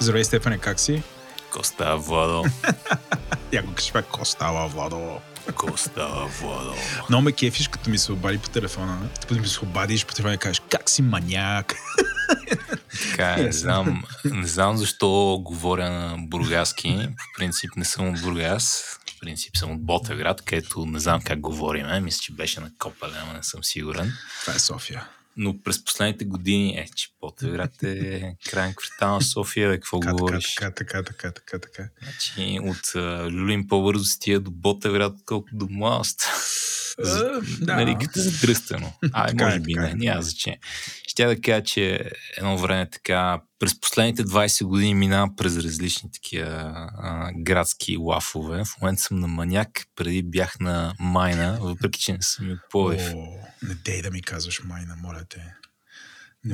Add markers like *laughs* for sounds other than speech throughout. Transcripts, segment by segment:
Здравей, Стефане, как си? Коста Владо. *laughs* Я го кажи пак, Костава, Владо. Коста Владо. Много ме кефиш, като ми се обади по телефона. Като ми се обадиш по телефона и кажеш, как си маняк? Така е, не знам, не знам защо говоря на бургаски. По принцип не съм от Бургас. В принцип съм от Ботевград, където не знам как говориме. Мисля, че беше на Копале, но не съм сигурен. Това е София. Но през последните години, е, че Ботевград е крайен квартал на София, бе, какво Така, говориш? така, така, така, така, така. Значи от а, Люлин по-бързо стига до Ботевград, колкото до мост. *laughs* За- Е, да. Нали, като задръстено. А, Така е, може би така не, е. няма значение. Ще да кажа, че едно време така, през последните 20 години минавам през различни такива а, градски лафове. В момента съм на маняк, преди бях на майна, въпреки че не съм от Пловдив. Не дей да ми казваш майна, моля те.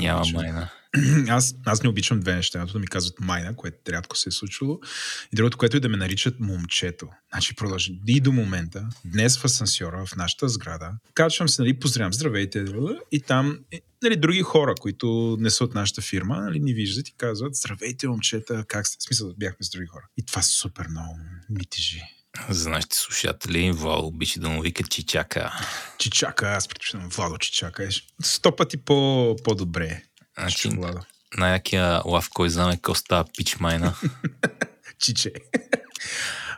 Няма обичам. майна. *clears throat* Аз, аз не обичам две неща. Едното да ми казват майна, което рядко се е случвало. И другото, което е да ме наричат момчето. Значи продължи. И до момента, днес в асансьора, в нашата сграда, качвам се, нали, поздравям, здравейте. И там, нали, други хора, които не са от нашата фирма, нали, ни виждат и казват, здравейте, момчета, как сте? В смисъл, бяхме с други хора. И това супер много ми тежи. За нашите слушатели, Вал обича да му вика Чичака. Чичака, аз предпочитам Владо Чичака. Е сто пъти по, по-добре. Значи, Владо. най-якия лав, кой знаме, е Коста Пич Майна. *laughs* Чиче.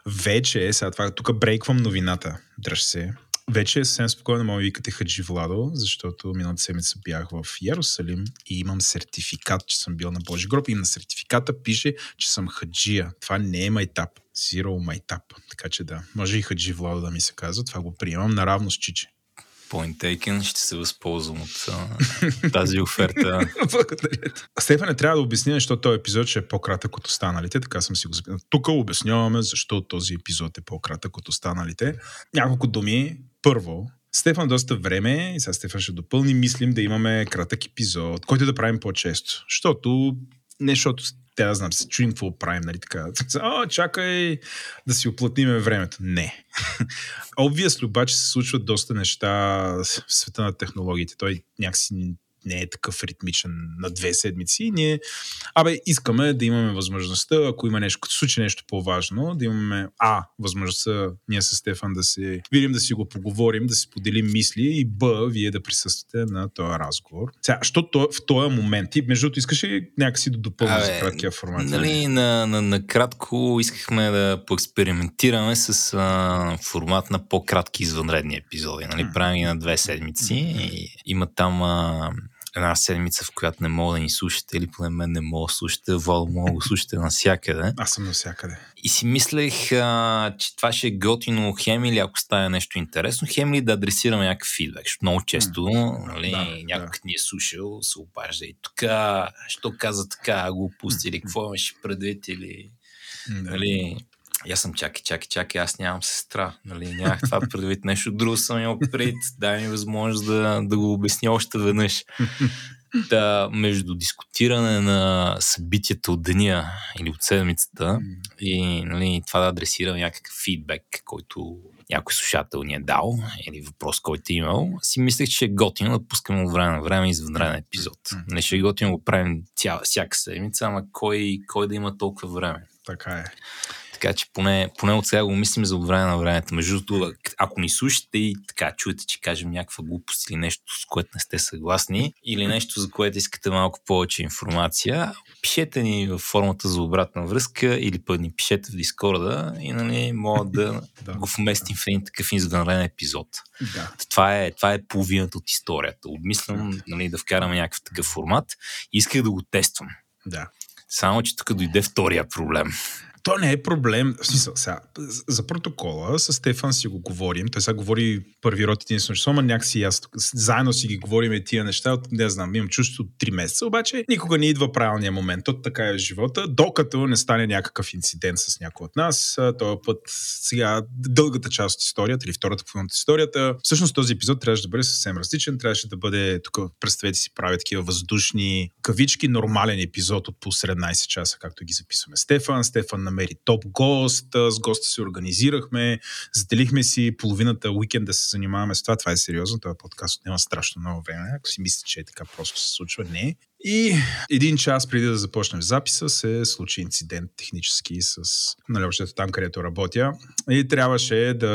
Вече, сега това, тук брейквам новината, дръж се. Вече съвсем спокойно мога да викате Хаджи Владо, защото миналата седмица бях в Ярусалим и имам сертификат, че съм бил на Божи гроб и на сертификата пише, че съм хаджия. Това не е майтап. Zero майтап. Така че да, може и Хаджи Владо да ми се казва. Това го приемам наравно с Чиче. Point taken, ще се възползвам от а, тази оферта. *laughs* Благодаря ти. Стефане, трябва да обясня, защо този епизод ще е по-кратък от останалите. Така съм си го записал. Тук обясняваме защо този епизод е по-кратък от останалите. Няколко думи. Първо, Стефан доста време, и сега Стефан ще допълни, мислим да имаме кратък епизод, който да правим по-често. Защото, не защото тя да знам, се чуем какво правим, нали така. О, чакай да си оплътниме времето. Не. *laughs* Obviously, обаче се случват доста неща в света на технологиите. Той някакси не е такъв ритмичен на две седмици. И ние, абе, искаме да имаме възможността, ако има нещо, като случи нещо по-важно, да имаме А, възможността ние с Стефан да се видим, да си го поговорим, да си поделим мисли и Б, вие да присъствате на този разговор. Сега, що то, в този момент, и между другото, искаш ли някакси да допълниш за краткия формат? Нали, на, на, накратко искахме да поекспериментираме с а, формат на по-кратки извънредни епизоди. Нали? Правим ги на две седмици. И има там а, една седмица, в която не мога да ни слушате, или поне мен не мога да слушате, Вал мога да го слушате навсякъде. Аз съм навсякъде. И си мислех, а, че това ще е готино хем или ако стане нещо интересно, хем ли да адресираме някакъв фидбек. Защото много често нали, Да, някой да. ни е слушал, се обажда и тук, що каза така, го пустили, какво имаше предвид или... Да. Нали, и аз съм чакай, чакай, чакай, аз нямам сестра. Нали, нямах това предвид. Нещо друго съм имал пред. Дай ми възможност да, да го обясня още веднъж. *laughs* Да, между дискутиране на събитията от деня или от седмицата и нали, това да адресира някакъв фидбек, който някой слушател ни е дал или въпрос, който е имал, си мислех, че е готино да пускаме от време на време извънреден епизод. Не ще е готино да го правим цяла, всяка седмица, ама кой, кой да има толкова време? Така е. Така че поне, поне от сега го мислим за от време на времето. Между другото, ако ни слушате и така чуете, че кажем някаква глупост или нещо, с което не сте съгласни, или нещо, за което искате малко повече информация, пишете ни във формата за обратна връзка или пък ни пишете в Дискорда и нали, мога да, *laughs* Да. го вместим в един такъв извънреден епизод. Да. Това е, това е половината от историята. Обмислям нали, да вкараме някакъв такъв формат и исках да го тествам. Да. Само, че тук дойде втория проблем. То не е проблем. В смисъл, сега, за протокола с Стефан си го говорим. Той сега говори първи род единствено число, ама някакси аз заедно си ги говорим и тия неща. От, не знам, имам чувство от 3 месеца, обаче никога не идва правилния момент. То така е живота, докато не стане някакъв инцидент с някой от нас. Този път сега дългата част от историята или втората половина от историята. Всъщност този епизод трябваше да бъде съвсем различен. Трябваше да бъде, тук представете си, правя такива въздушни кавички, нормален епизод от по 17 часа, както ги записваме. Стефан, Стефан намери топ гост, с госта се организирахме, заделихме си половината уикенд да се занимаваме с това. Това е сериозно, този подкаст отнема страшно много време. Ако си мислите, че е така просто се случва, не. И един час преди да започнем записа се случи инцидент технически с нали, общото там, където работя. И трябваше да,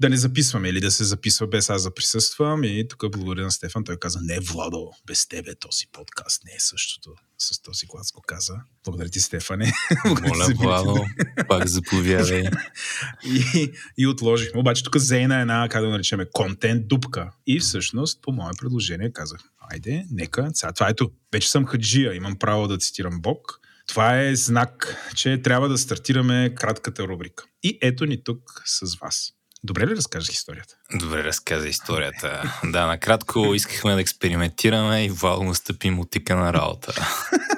да не записваме или да се записва без аз да присъствам. И тук благодаря на Стефан. Той каза, не, Владо, без тебе този подкаст не е същото. С този глас го каза. Благодаря ти, Стефане. *laughs* Моля, Владо, пак заповядай. *laughs* и, и отложихме. Обаче тук Зейна е една, как да наречем, контент дупка. И всъщност, по мое предложение, казах, айде, нека, сега това ето, вече съм хаджия, имам право да цитирам Бог. Това е знак, че трябва да стартираме кратката рубрика. И ето ни тук с вас. Добре ли разкажеш историята? Добре разказа историята. Да, накратко искахме да експериментираме и Вал настъпи мутика на работа.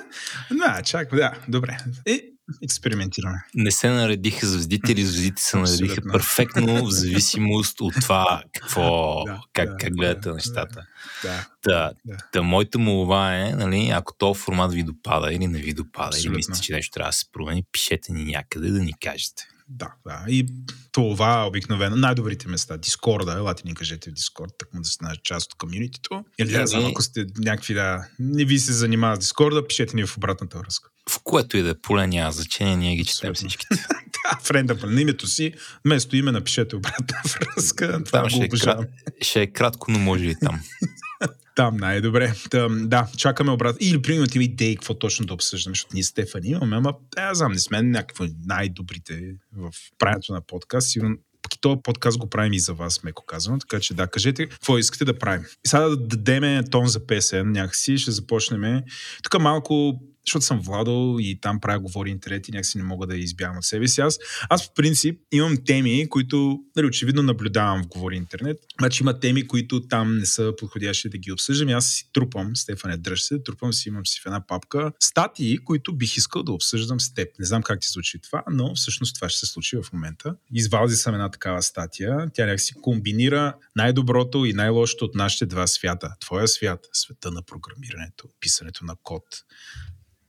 *laughs* да, чак, да, добре. И експериментираме. Не се наредиха звездите *laughs* звездите се наредиха Абсолютно. перфектно в *laughs* зависимост от това какво, да, как, да, как гледате да, нещата. Да, да, да. да, моята молва е, нали, ако този формат ви допада или не ви допада, Абсолютно. или мислите, че нещо трябва да се промени, пишете ни някъде да ни кажете. Да, да. И това обикновено най-добрите места. Дискорда, елате ни кажете в Дискорд, така да сте част от комьюнитито. Или да, знам, ако сте някакви, да, не ви се занимава с Дискорда, пишете ни в обратната връзка. В което и да е поле няма значение, ние ги четем всичките. *laughs* да, френда на името си, вместо име напишете обратна връзка. *laughs* Това там ще, е крат, ще е кратко, но може и там. *laughs* Там най-добре. Там, да, чакаме обратно. Или, примерно, имате идеи какво точно да обсъждаме, защото ние Стефани имаме, ама аз знам, не сме някакви най-добрите в правенето на подкаст. Сигурно пък и този подкаст го правим и за вас, меко казано. Така че да, кажете какво искате да правим. И сега да дадеме тон за песен някакси, ще започнем. Тук малко защото съм владал и там правя говори интернет и някакси не мога да избягам от себе си. Аз, аз в принцип имам теми, които нали, очевидно наблюдавам в говори интернет, значи има теми, които там не са подходящи да ги обсъждам аз си трупам, Стефане, дръж се, трупам си, имам си в една папка статии, които бих искал да обсъждам с теб. Не знам как ти звучи това, но всъщност това ще се случи в момента. Извази съм една такава статия. Тя някакси комбинира най-доброто и най-лошото от нашите два свята. Твоя свят, света на програмирането, писането на код,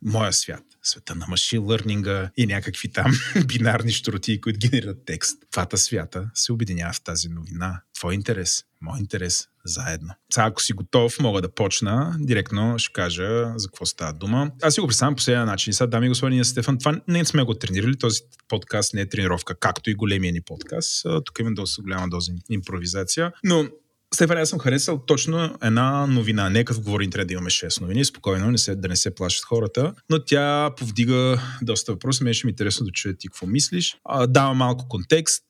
моя свят, света на машин лърнинга и някакви там *laughs* бинарни штроти, които генерират текст. Двата свята се обединява в тази новина. Твой интерес, мой интерес, заедно. Сега, ако си готов, мога да почна. Директно ще кажа за какво става дума. Аз си го представям по следния начин. Сега, дами и господи, Стефан, това не сме го тренирали. Този подкаст не е тренировка, както и големия ни подкаст. Тук има доста голяма доза импровизация. Но Стефан, аз съм харесал точно една новина. Нека в Говори интернет да имаме 6 новини, спокойно, не се, да не се плашат хората, но тя повдига доста въпроси. Мен ще ми е интересно да чуя ти какво мислиш. А, дава малко контекст.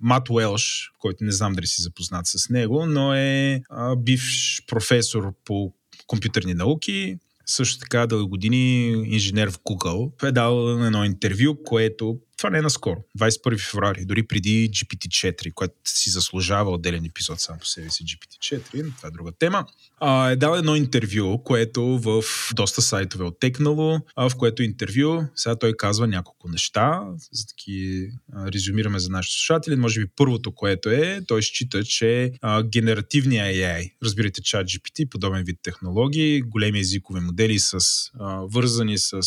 Мат Уелш, който не знам дали си запознат с него, но е а, бивш професор по компютърни науки, също така дълги години инженер в Google. Е дал едно интервю, което това не е наскоро. 21 феврари, дори преди GPT-4, което си заслужава отделен епизод сам по себе си GPT-4, но това е друга тема. А, е дал едно интервю, което в доста сайтове е оттекнало, а, в което интервю, сега той казва няколко неща, за да ги резюмираме за нашите слушатели. Може би първото, което е, той счита, че а, генеративния AI, разбирате чат GPT, подобен вид технологии, големи езикови модели с а, вързани с а,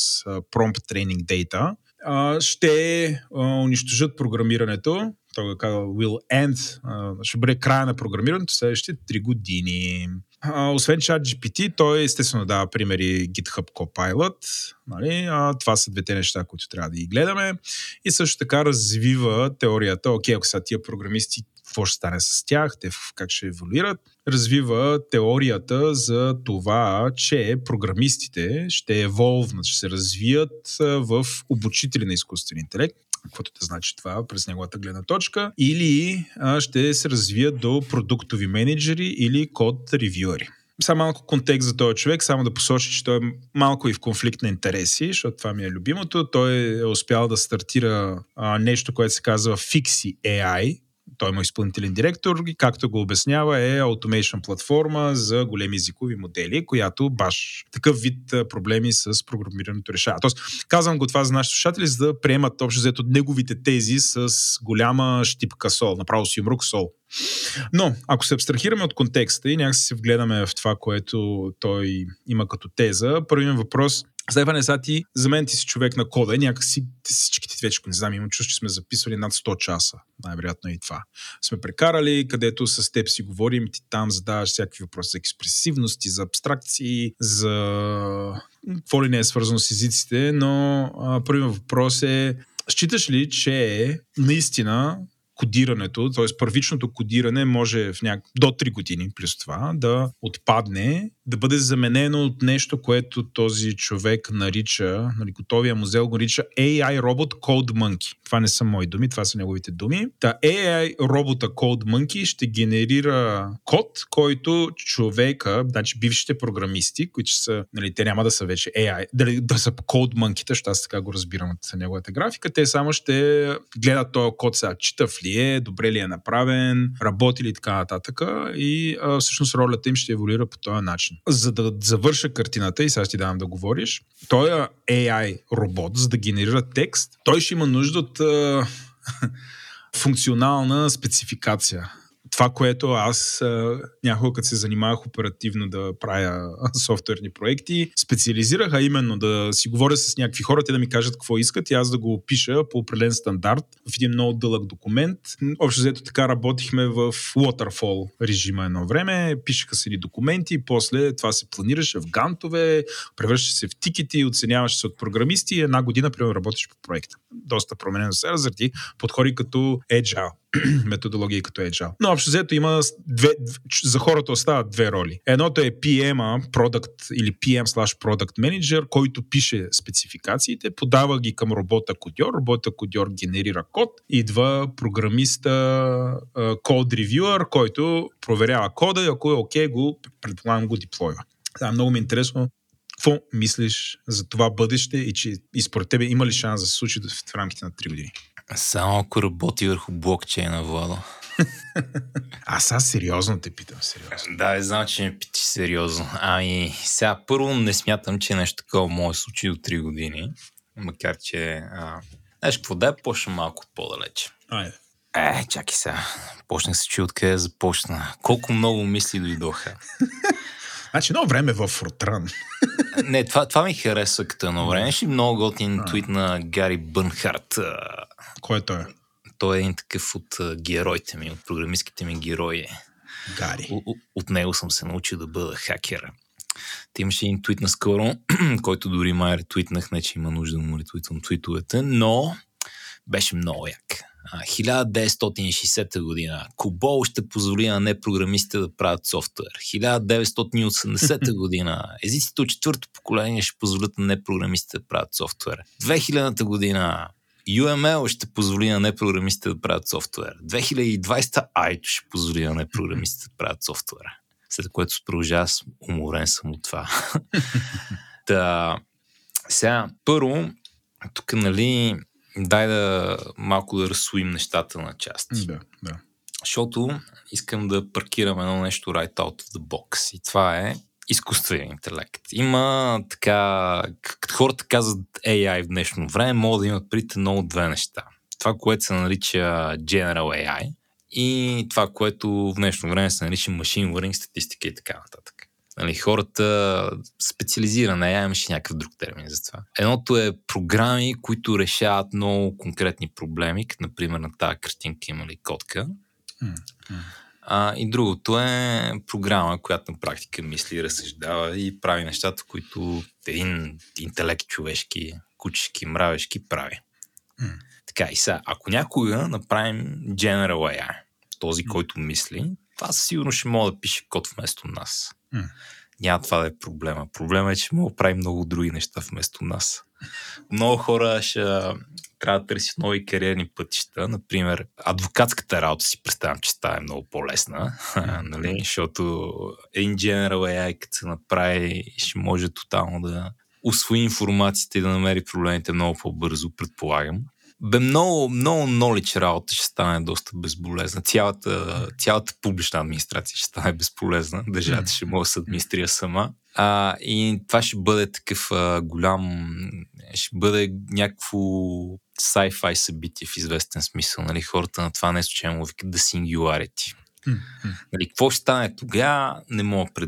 prompt training data, ще унищожат програмирането. Той го казва will end, ще бъде края на програмирането следващите 3 години. А, освен чат GPT, той естествено дава примери GitHub Copilot. Нали? А, това са двете неща, които трябва да ги гледаме. И също така развива теорията, окей, ако са тия програмисти какво ще стане с тях, те как ще еволюират. Развива теорията за това, че програмистите ще еволвнат, ще се развият в обучители на изкуствен интелект каквото да значи това през неговата гледна точка, или ще се развият до продуктови менеджери или код ревюери. Само малко контекст за този човек, само да посочи, че той е малко и в конфликт на интереси, защото това ми е любимото. Той е успял да стартира а, нещо, което се казва Fixi AI, той има изпълнителен директор и както го обяснява е automation платформа за големи езикови модели, която баш такъв вид проблеми с програмирането решава. Тоест, казвам го това за нашите слушатели, за да приемат общо взето неговите тези с голяма щипка сол, направо си мрук сол. Но, ако се абстрахираме от контекста и някакси се вгледаме в това, което той има като теза, първият въпрос Стефане, сега ти, за мен ти си човек на кода, някакси всичките вече, не знам, имам чувство, че сме записвали над 100 часа. Най-вероятно и това. Сме прекарали, където с теб си говорим, ти там задаваш всякакви въпроси за експресивности, за абстракции, за какво ли не е свързано с езиците, но първият въпрос е, считаш ли, че наистина кодирането, т.е. първичното кодиране може в няк... до 3 години плюс това да отпадне, да бъде заменено от нещо, което този човек нарича, нали, готовия модел го нарича AI Robot Code Monkey. Това не са мои думи, това са неговите думи. Та AI робота Code Monkey ще генерира код, който човека, значи бившите програмисти, които са, нали, те няма да са вече AI, да, да са Code Monkey, защото аз така го разбирам от неговата графика, те само ще гледат този код сега, читав ли е, добре ли е направен, работи ли така нататък. И а, всъщност ролята им ще еволюира по този начин. За да завърша картината и сега ти давам да говориш, той AI робот, за да генерира текст, той ще има нужда от а, *laughs* функционална спецификация това, което аз някога като се занимавах оперативно да правя *laughs* софтуерни проекти, специализирах, а именно да си говоря с някакви хора, те да ми кажат какво искат и аз да го опиша по определен стандарт в един много дълъг документ. Общо взето така работихме в waterfall режима едно време, пишеха се ни документи, после това се планираше в гантове, превръщаше се в тикети, оценяваше се от програмисти и една година, примерно, работиш по проекта. Доста променено сега, заради подходи като Agile *clears throat* методологии като Agile. Но общо взето има две, за хората остават две роли. Едното е PM, product или PM slash product manager, който пише спецификациите, подава ги към робота кодьор, робота кодьор генерира код, идва програмиста код ревюър, който проверява кода и ако е окей, okay, го, предполагам, го диплойва. Да, много ми е интересно какво мислиш за това бъдеще и, че, и според тебе има ли шанс да се случи в рамките на 3 години? Само ако работи върху блокчейна, Владо. *laughs* Аз сега сериозно те питам, сериозно. Да, знам, че ме питаш сериозно. Ами, сега първо не смятам, че нещо такова може да случи до 3 години. Макар, че... А... Знаеш какво, да почна малко по-далече. Айде. Е, чакай сега. Почнах се чуя откъде започна. Колко много мисли дойдоха. *laughs* Значи едно време в Фортран. Не, това, това ми хареса като едно време. Ще много готин твит на Гари Бънхарт. Кой е той? Той е един такъв от героите ми, от програмистските ми герои. Гари. От, него съм се научил да бъда хакера. Ти имаше един твит наскоро, *clears throat* който дори май ретвитнах, не че има нужда да му ретвитвам твитовете, но беше много як. 1960 година Кубол ще позволи на непрограмистите да правят софтуер. 1980 *laughs* година езиците от четвърто поколение ще позволят на непрограмистите да правят софтуер. 2000 година UML ще позволи на непрограмистите да правят софтуер. 2020 Айто ще позволи на непрограмистите да правят софтуер. След което продължава, аз уморен съм от това. *laughs* Та, сега, първо, тук, нали, дай да малко да разсуим нещата на части. Да, да. Защото искам да паркирам едно нещо right out of the box. И това е изкуствен интелект. Има така, хората казват AI в днешно време, могат да имат прите много две неща. Това, което се нарича General AI и това, което в днешно време се нарича Machine Learning, статистика и така нататък. Нали, хората специализиране, я имаше някакъв друг термин за това. Едното е програми, които решават много конкретни проблеми, като например на тази картинка има ли котка. Mm-hmm. А, и другото е програма, която на практика мисли, разсъждава и прави нещата, които един интелект човешки, кучешки, мравешки прави. Mm. Така и сега, ако някога направим General AI, този, който мисли, това сигурно ще мога да пише код вместо нас. Mm. Няма това да е проблема. Проблема е, че мога да прави много други неща вместо нас. Много хора ще трябва да търсят нови кариерни пътища. Например, адвокатската работа си представям, че става много по-лесна, *laughs* нали? защото един General AI, като се направи, ще може тотално да усвои информацията и да намери проблемите много по-бързо, предполагам. Бе, много, много knowledge работа ще стане доста безболезна. Цялата, цялата публична администрация ще стане безполезна. Държавата ще може да се администрира сама. А, и това ще бъде такъв а, голям, ще бъде някакво sci-fi събитие в известен смисъл. Нали? Хората на това не случайно му викат The Singularity. Нали, какво ще стане тогава, не мога да.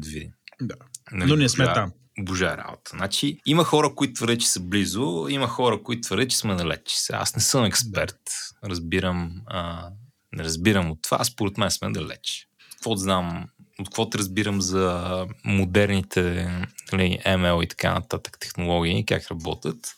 Да. Нали, Но ние сме там. Обожая работа. Значи, има хора, които твърдят, че са близо, има хора, които твърдят, че сме далеч. Аз не съм експерт. Разбирам, а, не разбирам от това. Според мен сме далеч. Какво знам, от каквото разбирам за модерните нали, ML и така нататък технологии, как работят.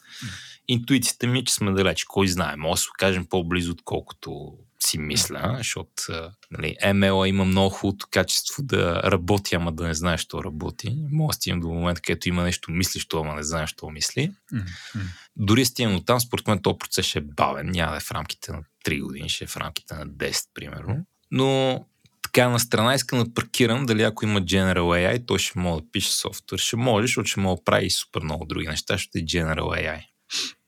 Интуицията ми е, че сме далеч. Кой знае, може да се окажем по-близо, отколкото си мисля, защото нали, ML има много хубавото качество да работи, ама да не знаеш, що работи. Може да стигнем до момента, където има нещо мислещо, ама не знаеш, що мисли. Mm-hmm. Дори стигнем до там, според мен този процес ще е бавен. Няма да е в рамките на 3 години, ще е в рамките на 10, примерно. Но така на страна искам да паркирам дали ако има General AI, той ще може да пише софтуер. Ще може, защото ще може да прави супер много други неща, защото е General AI.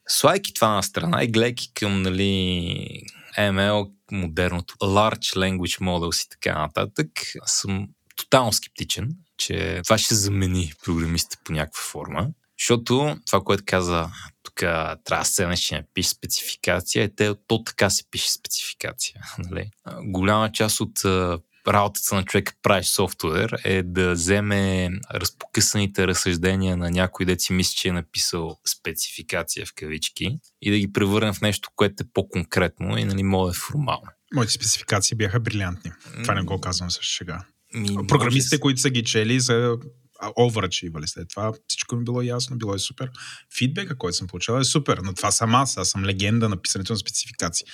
Слайки това на страна и гледайки към нали, ML, модерното Large Language Models и така нататък, съм тотално скептичен, че това ще замени програмистите по някаква форма. Защото това, което каза тук, трябва да седнеш, че пише спецификация, е те, то така се пише спецификация. *laughs* Нали? Голяма част от работата на човека прави софтуер е да вземе разпокъсаните разсъждения на някой дет си мисли, че е написал спецификация в кавички и да ги превърне в нещо, което е по-конкретно и нали, да е формално. Моите спецификации бяха брилянтни. Това не го казвам също сега. Ми, Програмистите, може... които са ги чели, са овърачивали след това. Всичко ми било ясно, било е супер. Фидбека, който съм получавал е супер, но това съм аз. Аз съм легенда на писането на спецификации.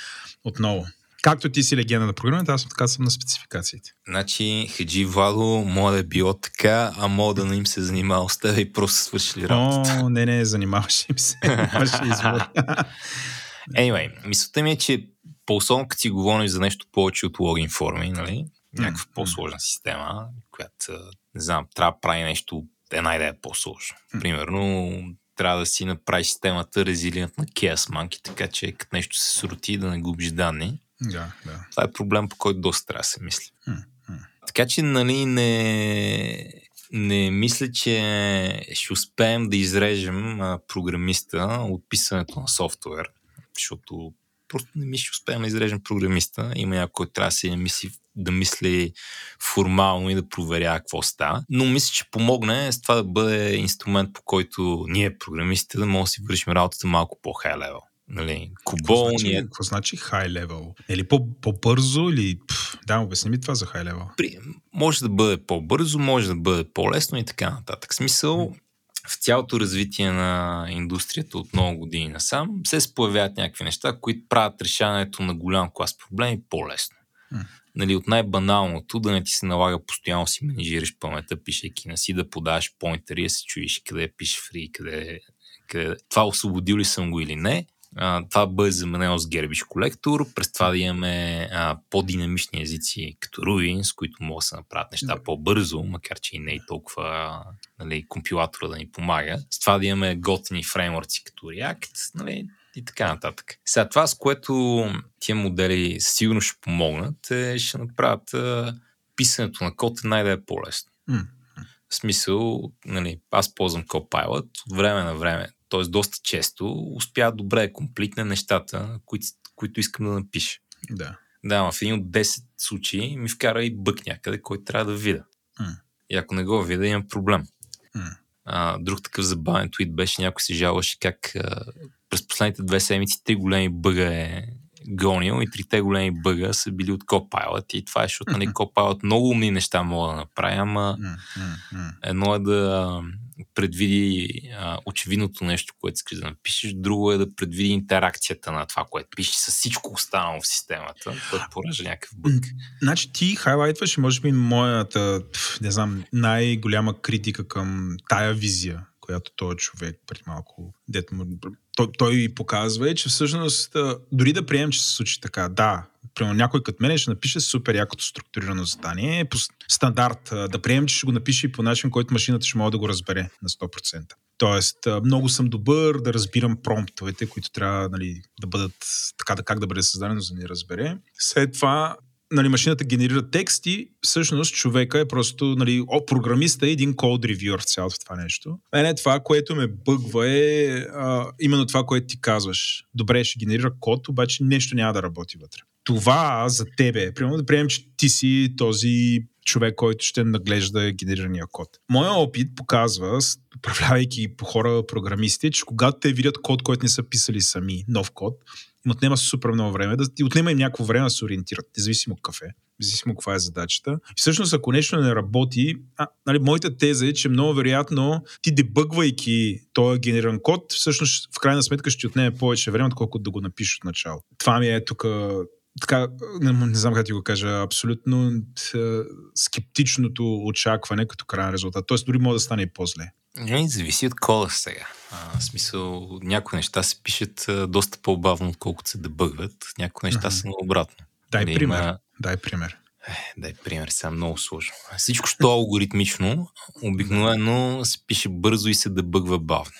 Отново, Както ти си легенда на програмата, аз съм така съм на спецификациите. Значи, Хаджи Владо, може да е било така, а мога да не им се занимава с теб и просто свършили работата. О, не, не, занимаваше им се. *laughs* anyway, мисълта ми е, че по-особено като си говорим за нещо повече от логин форми, нали? Някаква mm, по-сложна система, която, не знам, трябва да прави нещо, една идея по-сложна. Mm. Примерно, трябва да си направи системата резилиент на Chaos Monkey, така че като нещо се срути да не губиш данни. Да, да. Това е проблем, по който доста трябва да се мисли. Така че, нали, не, не мисля, че ще успеем да изрежем а, програмиста от писането на софтуер, защото просто не ми ще успеем да изрежем програмиста. Има някой, който трябва да си мисли, да мисли формално и да проверява какво става. Но мисля, че помогне с това да бъде инструмент, по който ние, програмистите, да можем да си вършим работата малко по-хай левел. Нали, Кубол какво, значи, какво значи high level? Или по, по-бързо или... Пф, да, обясни ми това за high level. При, може да бъде по-бързо, може да бъде по-лесно и така нататък. Смисъл, в цялото развитие на индустрията от много години насам се появяват някакви неща, които правят решаването на голям клас проблеми по-лесно. Нали, от най-баналното да не ти се налага постоянно си менежираш паметта, пишейки на си, да подаваш поинтери, да се чуеш къде пише фри, къде, къде... Това освободил ли съм го или не а, това бъде заменено с гербиш колектор, през това да имаме а, по-динамични езици като Ruin, с които могат да се направят неща по-бързо, макар че и не е толкова нали, компилатора да ни помага. С това да имаме готини фреймворци като React нали, и така нататък. Сега това, с което тия модели сигурно ще помогнат, е, ще направят а, писането на код най да е по-лесно. Mm. В смисъл, нали, аз ползвам Copilot от време на време т.е. доста често, успя добре да комплитне нещата, които, които искам да напиша. Да. Да, в един от 10 случаи ми вкара и бък някъде, който трябва да видя. Mm. И ако не го видя, имам проблем. Mm. А, друг такъв забавен твит беше, някой се жалваше как а, през последните две седмици три големи бъга е гонил и трите големи бъга са били от Copilot и това е, защото нали, Copilot много умни неща мога да направя, ама едно е да предвиди а, очевидното нещо, което искаш да напишеш, друго е да предвиди интеракцията на това, което пишеш с всичко останало в системата, което поражда някакъв бък. Значи ти хайлайтваш, може би, моята, не знам, най-голяма критика към тая визия, която този човек преди малко, дето му, той, той показва е, че всъщност дори да приемем, че се случи така, да, примерно някой като мен ще напише супер якото структурирано задание по стандарт, да приемем, че ще го напише и по начин, който машината ще може да го разбере на 100%. Тоест, много съм добър да разбирам промптовете, които трябва нали, да бъдат така да как да бъде създадено, за да ни разбере. След това нали, машината генерира текст и всъщност човека е просто, нали, о, програмиста е един код ревюър в цялото това нещо. Мене това, което ме бъгва е а, именно това, което ти казваш. Добре, ще генерира код, обаче нещо няма да работи вътре. Това за тебе, примерно да приемем, че ти си този човек, който ще наглежда генерирания код. Моя опит показва, управлявайки по хора програмисти, че когато те видят код, който не са писали сами, нов код, им отнема супер много време, да, отнема им някакво време да се ориентират, независимо кафе, независимо каква е задачата. И всъщност, ако нещо не работи, а, нали, моята теза е, че много вероятно ти дебъгвайки този генериран код, всъщност в крайна сметка ще ти отнеме повече време, отколкото да го напишеш от начало. Това ми е тук така, не, не знам как ти го кажа, абсолютно е, скептичното очакване като крайен резултат. Тоест дори може да стане и по-зле. Не, зависи от кода сега. А, в смисъл, някои неща се пишат а, доста по-бавно, отколкото се дебъгват. Някои неща са наобратно. Дай Дали пример. Има... Дай пример. Е, дай пример, сега много сложно. Всичко, що е алгоритмично, обикновено се пише бързо и се дебъгва бавно.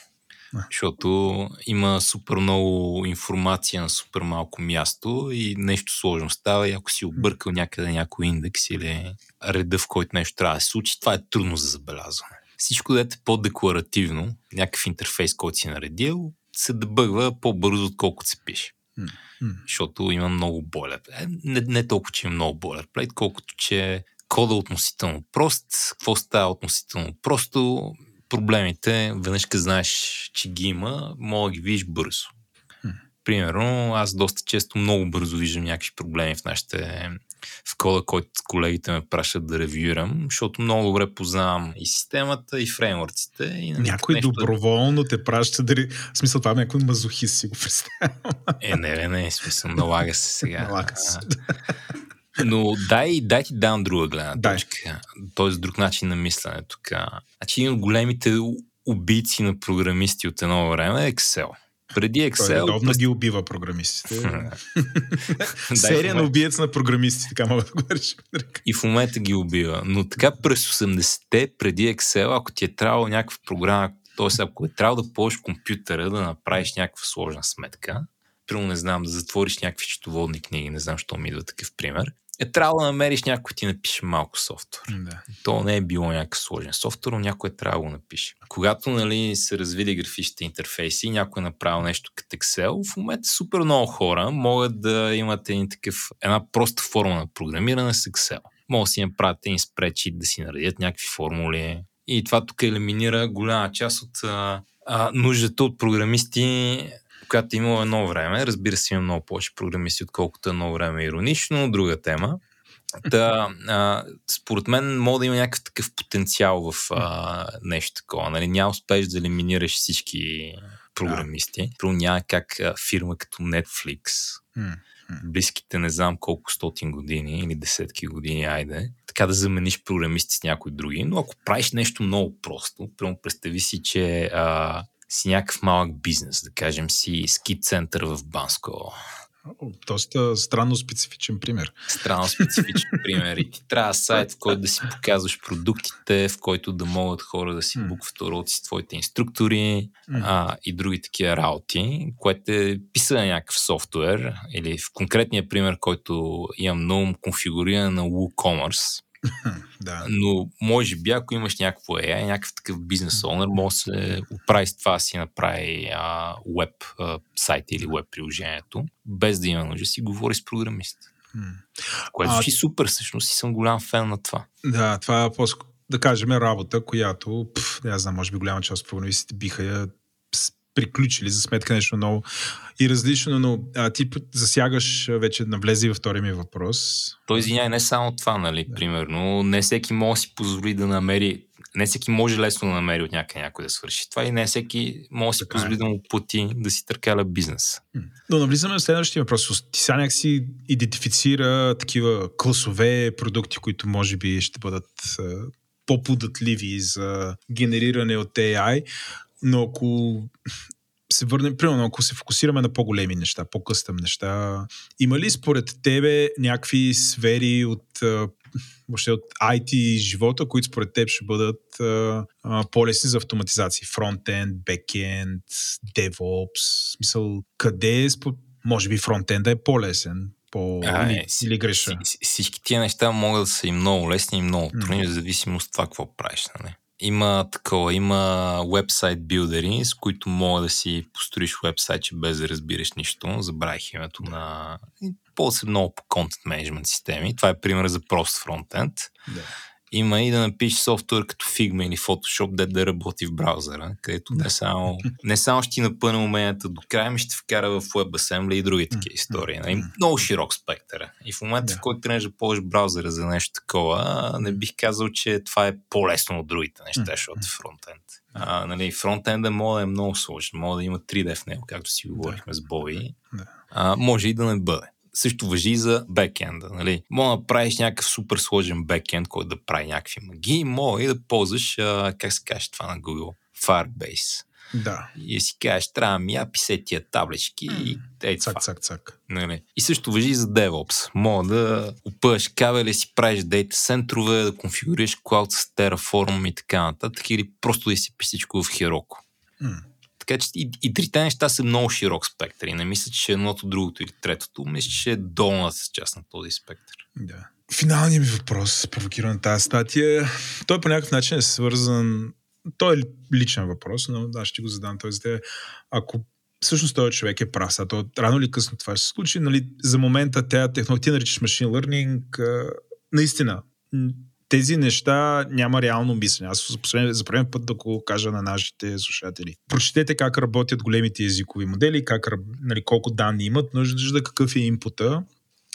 Защото има супер много информация на супер малко място и нещо сложно става и ако си объркал някъде някой индекс или реда, в който нещо трябва да се случи, това е трудно за забелязване. Всичко, да е по-декларативно, някакъв интерфейс, който си наредил, се дебъгва по-бързо, отколкото се пише. Mm. Защото има много болер. Е, не, не толкова, че има много болерплейт, колкото, че кода е относително прост. Какво става относително просто? Проблемите, веднъж като знаеш, че ги има, мога да ги видиш бързо. Примерно, аз доста често много бързо виждам някакви проблеми в нашите в кода, който колегите ме пращат да ревюирам, защото много добре познавам и системата, и фреймворците. И нали, някой нещо... доброволно те праща да... В смисъл, това е някой мазохист си го представя. Е, не, не, не, смисъл, налага се сега. Налага се. Но дай, дай ти дам друга гледна точка. Тоест друг начин на мислене тук. Значи един от големите убийци на програмисти от едно време е Excel. Преди Excel... Той редовно ги убива програмистите. *laughs* Серия на убиец на програмисти, така мога да го решим. И в момента ги убива. Но така през 80-те, преди Excel, ако ти е трябвало някаква програма, т.е. ако е трябвало да ползваш компютъра да направиш някаква сложна сметка, примерно не знам, да затвориш някакви четоводни книги, не знам, що ми идва такъв пример, е трябвало да намериш някой ти напише малко софтуер. Да. То не е било някакъв сложен софтуер, но някой трябвало да напише. Когато нали, се развили графичните интерфейси и някой е направил нещо като Excel, в момента супер много хора могат да имат един такъв, една проста форма на програмиране с Excel. Могат да си направят един спречит, да си наредят някакви формули. И това тук елиминира голяма част от а, а, нуждата от програмисти която е имало едно време. Разбира се, има много повече програмисти, отколкото едно време иронично, друга тема. Да, а, според мен мога да има някакъв такъв потенциал в а, нещо такова. Нали? Няма успееш да елиминираш всички програмисти. Да. няма как а, фирма като Netflix, близките не знам колко стотин години или десетки години, айде, така да замениш програмисти с някои други. Но ако правиш нещо много просто, прямо представи си, че а, си някакъв малък бизнес, да кажем си ски център в Банско. Доста странно специфичен пример. Странно специфичен *laughs* пример. И ти трябва сайт, в който да си показваш продуктите, в който да могат хора да си букват уроци с твоите инструктори а, и други такива работи, което е писане някакъв софтуер или в конкретния пример, който имам ум, конфигуриране на WooCommerce, да. Но може би, ако имаш някакво AI, някакъв такъв бизнес онер, може да се оправи с това си направи а, веб а, сайт или веб приложението, без да има нужда си говори с програмист. Което звучи супер, всъщност и съм голям фен на това. Да, това е по да кажем работа, която, пъл, не знам, може би голяма част от програмистите биха я приключили за сметка нещо ново и различно, но а, ти засягаш вече навлезе във втория ми въпрос. Той извиняй, не само това, нали, да. примерно. Не всеки може да си позволи да намери не всеки може лесно да намери от някъде някой да свърши това и не всеки може да си позволи е. да му плати да си търкаля бизнес. Но навлизаме в следващия въпрос. Ти сега някакси идентифицира такива класове продукти, които може би ще бъдат по-податливи за генериране от AI, но ако се върнем, примерно, ако се фокусираме на по-големи неща, по-къстъм неща, има ли според тебе някакви сфери от въобще от IT живота, които според теб ще бъдат а, по-лесни за автоматизация? Фронтенд, бекенд, DevOps, смисъл, къде е, може би фронтенда е по-лесен, по... А, или, е, или греша? Всички тия неща могат да са и много лесни и много трудни, в зависимост от това какво правиш. Нали? Има такова, има вебсайт билдери, с които мога да си построиш вебсайт, без да разбираш нищо. Забравих името на... Ползва много по контент менеджмент системи. Това е пример за прост фронтенд. Да. Има и да напишеш софтуер като Figma или Photoshop, да да работи в браузъра, където не само, не само ще ти напъне уменията до края, ми ще вкара в WebAssembly и други такива истории. Нали? Много широк спектър. И в момента, в който трябваш да ползваш браузъра за нещо такова, не бих казал, че това е по-лесно от другите неща, защото е фронтенд. А, нали, фронтенда може да е много сложен, може да има 3D в него, както си говорихме с Боби. А, може и да не бъде също въжи и за бекенда. Нали? Мога да правиш някакъв супер сложен бекенд, който да прави някакви магии, мога и да ползваш, а, как се каже това на Google, Firebase. Да. И си кажеш, трябва ми я писе тия таблички mm. и ей цак, цак, цак. Нали? И също въжи и за DevOps. Мога да опъваш кабели, си правиш дейта центрове, да конфигурираш клауд с Terraform и така нататък, или просто да си всичко в Heroku. Mm. Така че и, и трите неща са много широк спектър. И не мисля, че едното, другото или третото. Мисля, че е долната част на този спектър. Да. Финалният ми въпрос, провокиран тази статия, той по някакъв начин е свързан той е личен въпрос, но да, ще го задам този те. Ако всъщност този човек е прав, а то рано или късно това ще се случи, нали, за момента тя технология, ти наричаш машин learning, наистина, тези неща няма реално мислене. Аз за първи път да го кажа на нашите слушатели. Прочетете как работят големите езикови модели, как, нали, колко данни имат, нужда какъв е импута,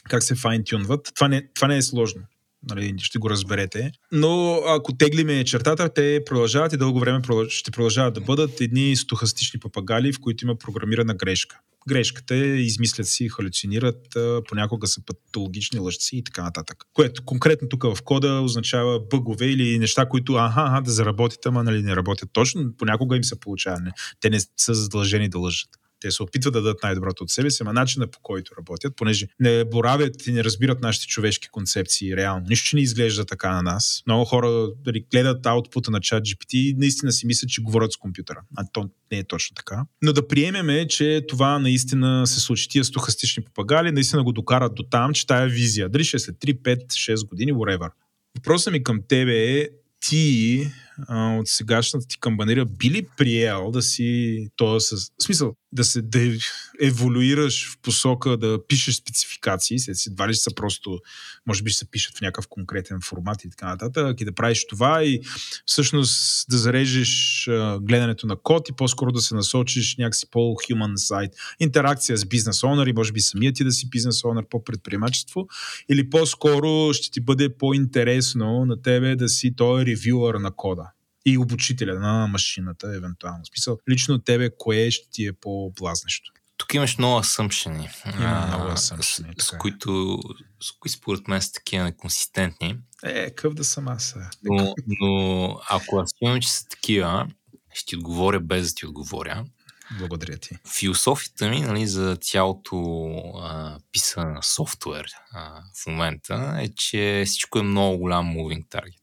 как се файнтюнват. Това не, това не е сложно. Нали, ще го разберете. Но ако теглиме чертата, те продължават и дълго време ще продължават да бъдат едни стохастични папагали, в които има програмирана грешка грешката е, измислят си, халюцинират, понякога са патологични лъжци и така нататък. Което конкретно тук в кода означава бъгове или неща, които аха, аха да заработят, ама нали не работят точно, понякога им се получава. Не. Те не са задължени да лъжат. Те се опитват да дадат най-доброто от себе си, ама начина по който работят, понеже не боравят и не разбират нашите човешки концепции реално. Нищо, че не изглежда така на нас. Много хора дали, гледат аутпута на чат GPT и наистина си мислят, че говорят с компютъра. А то не е точно така. Но да приемеме, че това наистина се случи. Тия стохастични попагали наистина го докарат до там, че тая визия, дали ще е след 3, 5, 6 години, whatever. Въпросът ми към тебе е ти от сегашната ти камбанера би ли приел да си то с... Смисъл, да се да еволюираш в посока да пишеш спецификации, след си едва ли са просто, може би се пишат в някакъв конкретен формат и така нататък, и да правиш това и всъщност да зарежеш гледането на код и по-скоро да се насочиш някакси по-human side. Интеракция с бизнес онър и може би самият ти да си бизнес онър по предприемачество или по-скоро ще ти бъде по-интересно на тебе да си той ревюър на кода и обучителя на машината, евентуално. В смисъл, лично тебе, кое ще ти е по-блазнещо? Тук имаш много асъмпшени, много асъмпшени, с, с, които, с които според мен са такива неконсистентни. Е, къв да съм аз. Но, но ако аз имам, че са такива, ще ти отговоря без да ти отговоря. Благодаря ти. Философията ми нали, за цялото а, писане на софтуер а, в момента е, че всичко е много голям moving target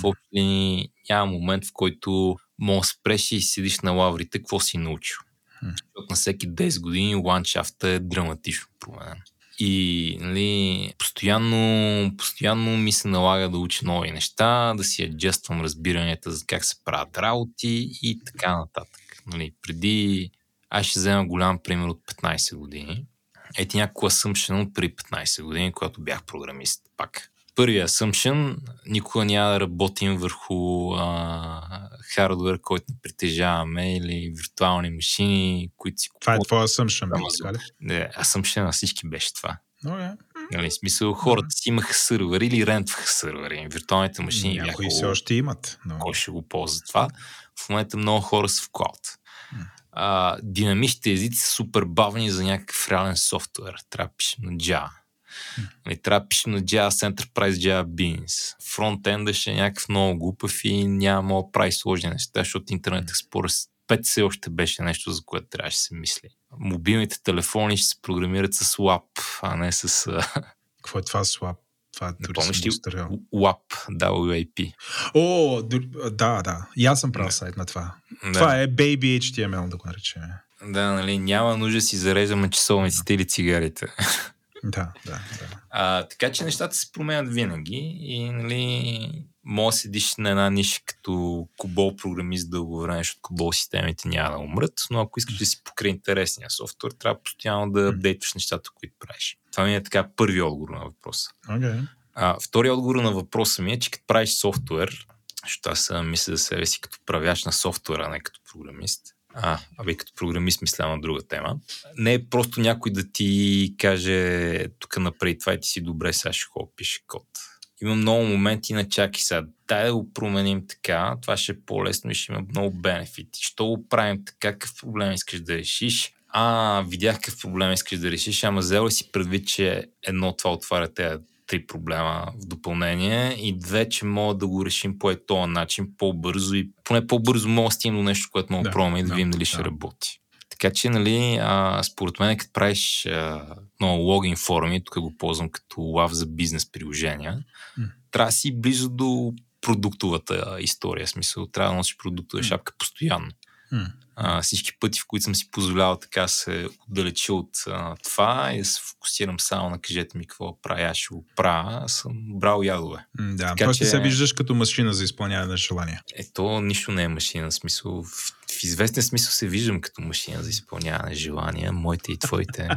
в общи няма момент, в който мога да спреш и седиш на лаврите, какво си научил. Защото на всеки 10 години ландшафта е драматично променен. И нали, постоянно, постоянно ми се налага да уча нови неща, да си аджествам разбиранията за как се правят работи и така нататък. Нали, преди, аз ще взема голям пример от 15 години. Ети някаква assumption от преди 15 години, когато бях програмист пак първия assumption, никога няма да работим върху а, хардвер, който притежаваме или виртуални машини, които си Това е твоя assumption, бе, Не, assumption на всички беше това. Okay. Нали, смисъл, хората си имаха сървъри или рентваха сървъри. Виртуалните машини Някои все още имат. Но... Кой ще го ползва това? В момента много хора са в клауд. А, динамичните езици са супер бавни за някакъв реален софтуер. Трябва да пишем на Java Нали, трябва да пишем на Java Enterprise Java Beans. Фронтенда ще е някакъв много глупав и няма да прави сложни неща, защото интернет Explorer 5 все още беше нещо, за което трябваше да се мисли. Мобилните телефони ще се програмират с WAP, а не с... Какво е това SWAP? Това е не помниш ли WAP, WAP? О, да, да. И аз съм правил сайт на това. Да. Това е Baby HTML, да го наречем. Да, нали, няма нужда си зареждаме часовниците или цигарите. *laughs* Да, да, да. А, така че нещата се променят винаги и нали, може да седиш на една ниша като кобол програмист дълго време, защото кобол системите няма да умрат, но ако искаш да си покрай интересния софтуер, трябва постоянно да апдейтваш нещата, които правиш. Това ми е така първи отговор на въпроса. Okay. А, втори отговор на въпроса ми е, че като правиш софтуер, защото аз мисля за себе си като правяш на софтуера, не като програмист, а, абе като програмист мисля на друга тема. Не е просто някой да ти каже тук напред това и ти си добре, сега ще хо пише код. Има много моменти на чаки сега. Дай да го променим така, това ще е по-лесно и ще има много бенефити. Що го правим така, какъв проблем искаш да решиш? А, видях какъв проблем искаш да решиш, ама взел ли си предвид, че едно това отваря тези три проблема в допълнение и две, че мога да го решим по този начин по-бързо и поне по-бързо мога да стигнем до нещо, което мога да пробваме и да, да видим дали да. ще работи. Така че, нали, а, според мен, като правиш а, много логин форми, тук го ползвам като лав за бизнес приложения, mm. трябва да си близо до продуктовата история. Смисъл, трябва да носиш продуктова mm. шапка постоянно. Mm а, всички пъти, в които съм си позволявал така се отдалеча от а, това и да се фокусирам само на кажете ми какво правя, аз ще го правя, съм брал ядове. Да, така, просто че... се виждаш като машина за изпълняване на желания. Ето, нищо не е машина, в смисъл, в, известен смисъл се виждам като машина за изпълняване желания, моите и твоите.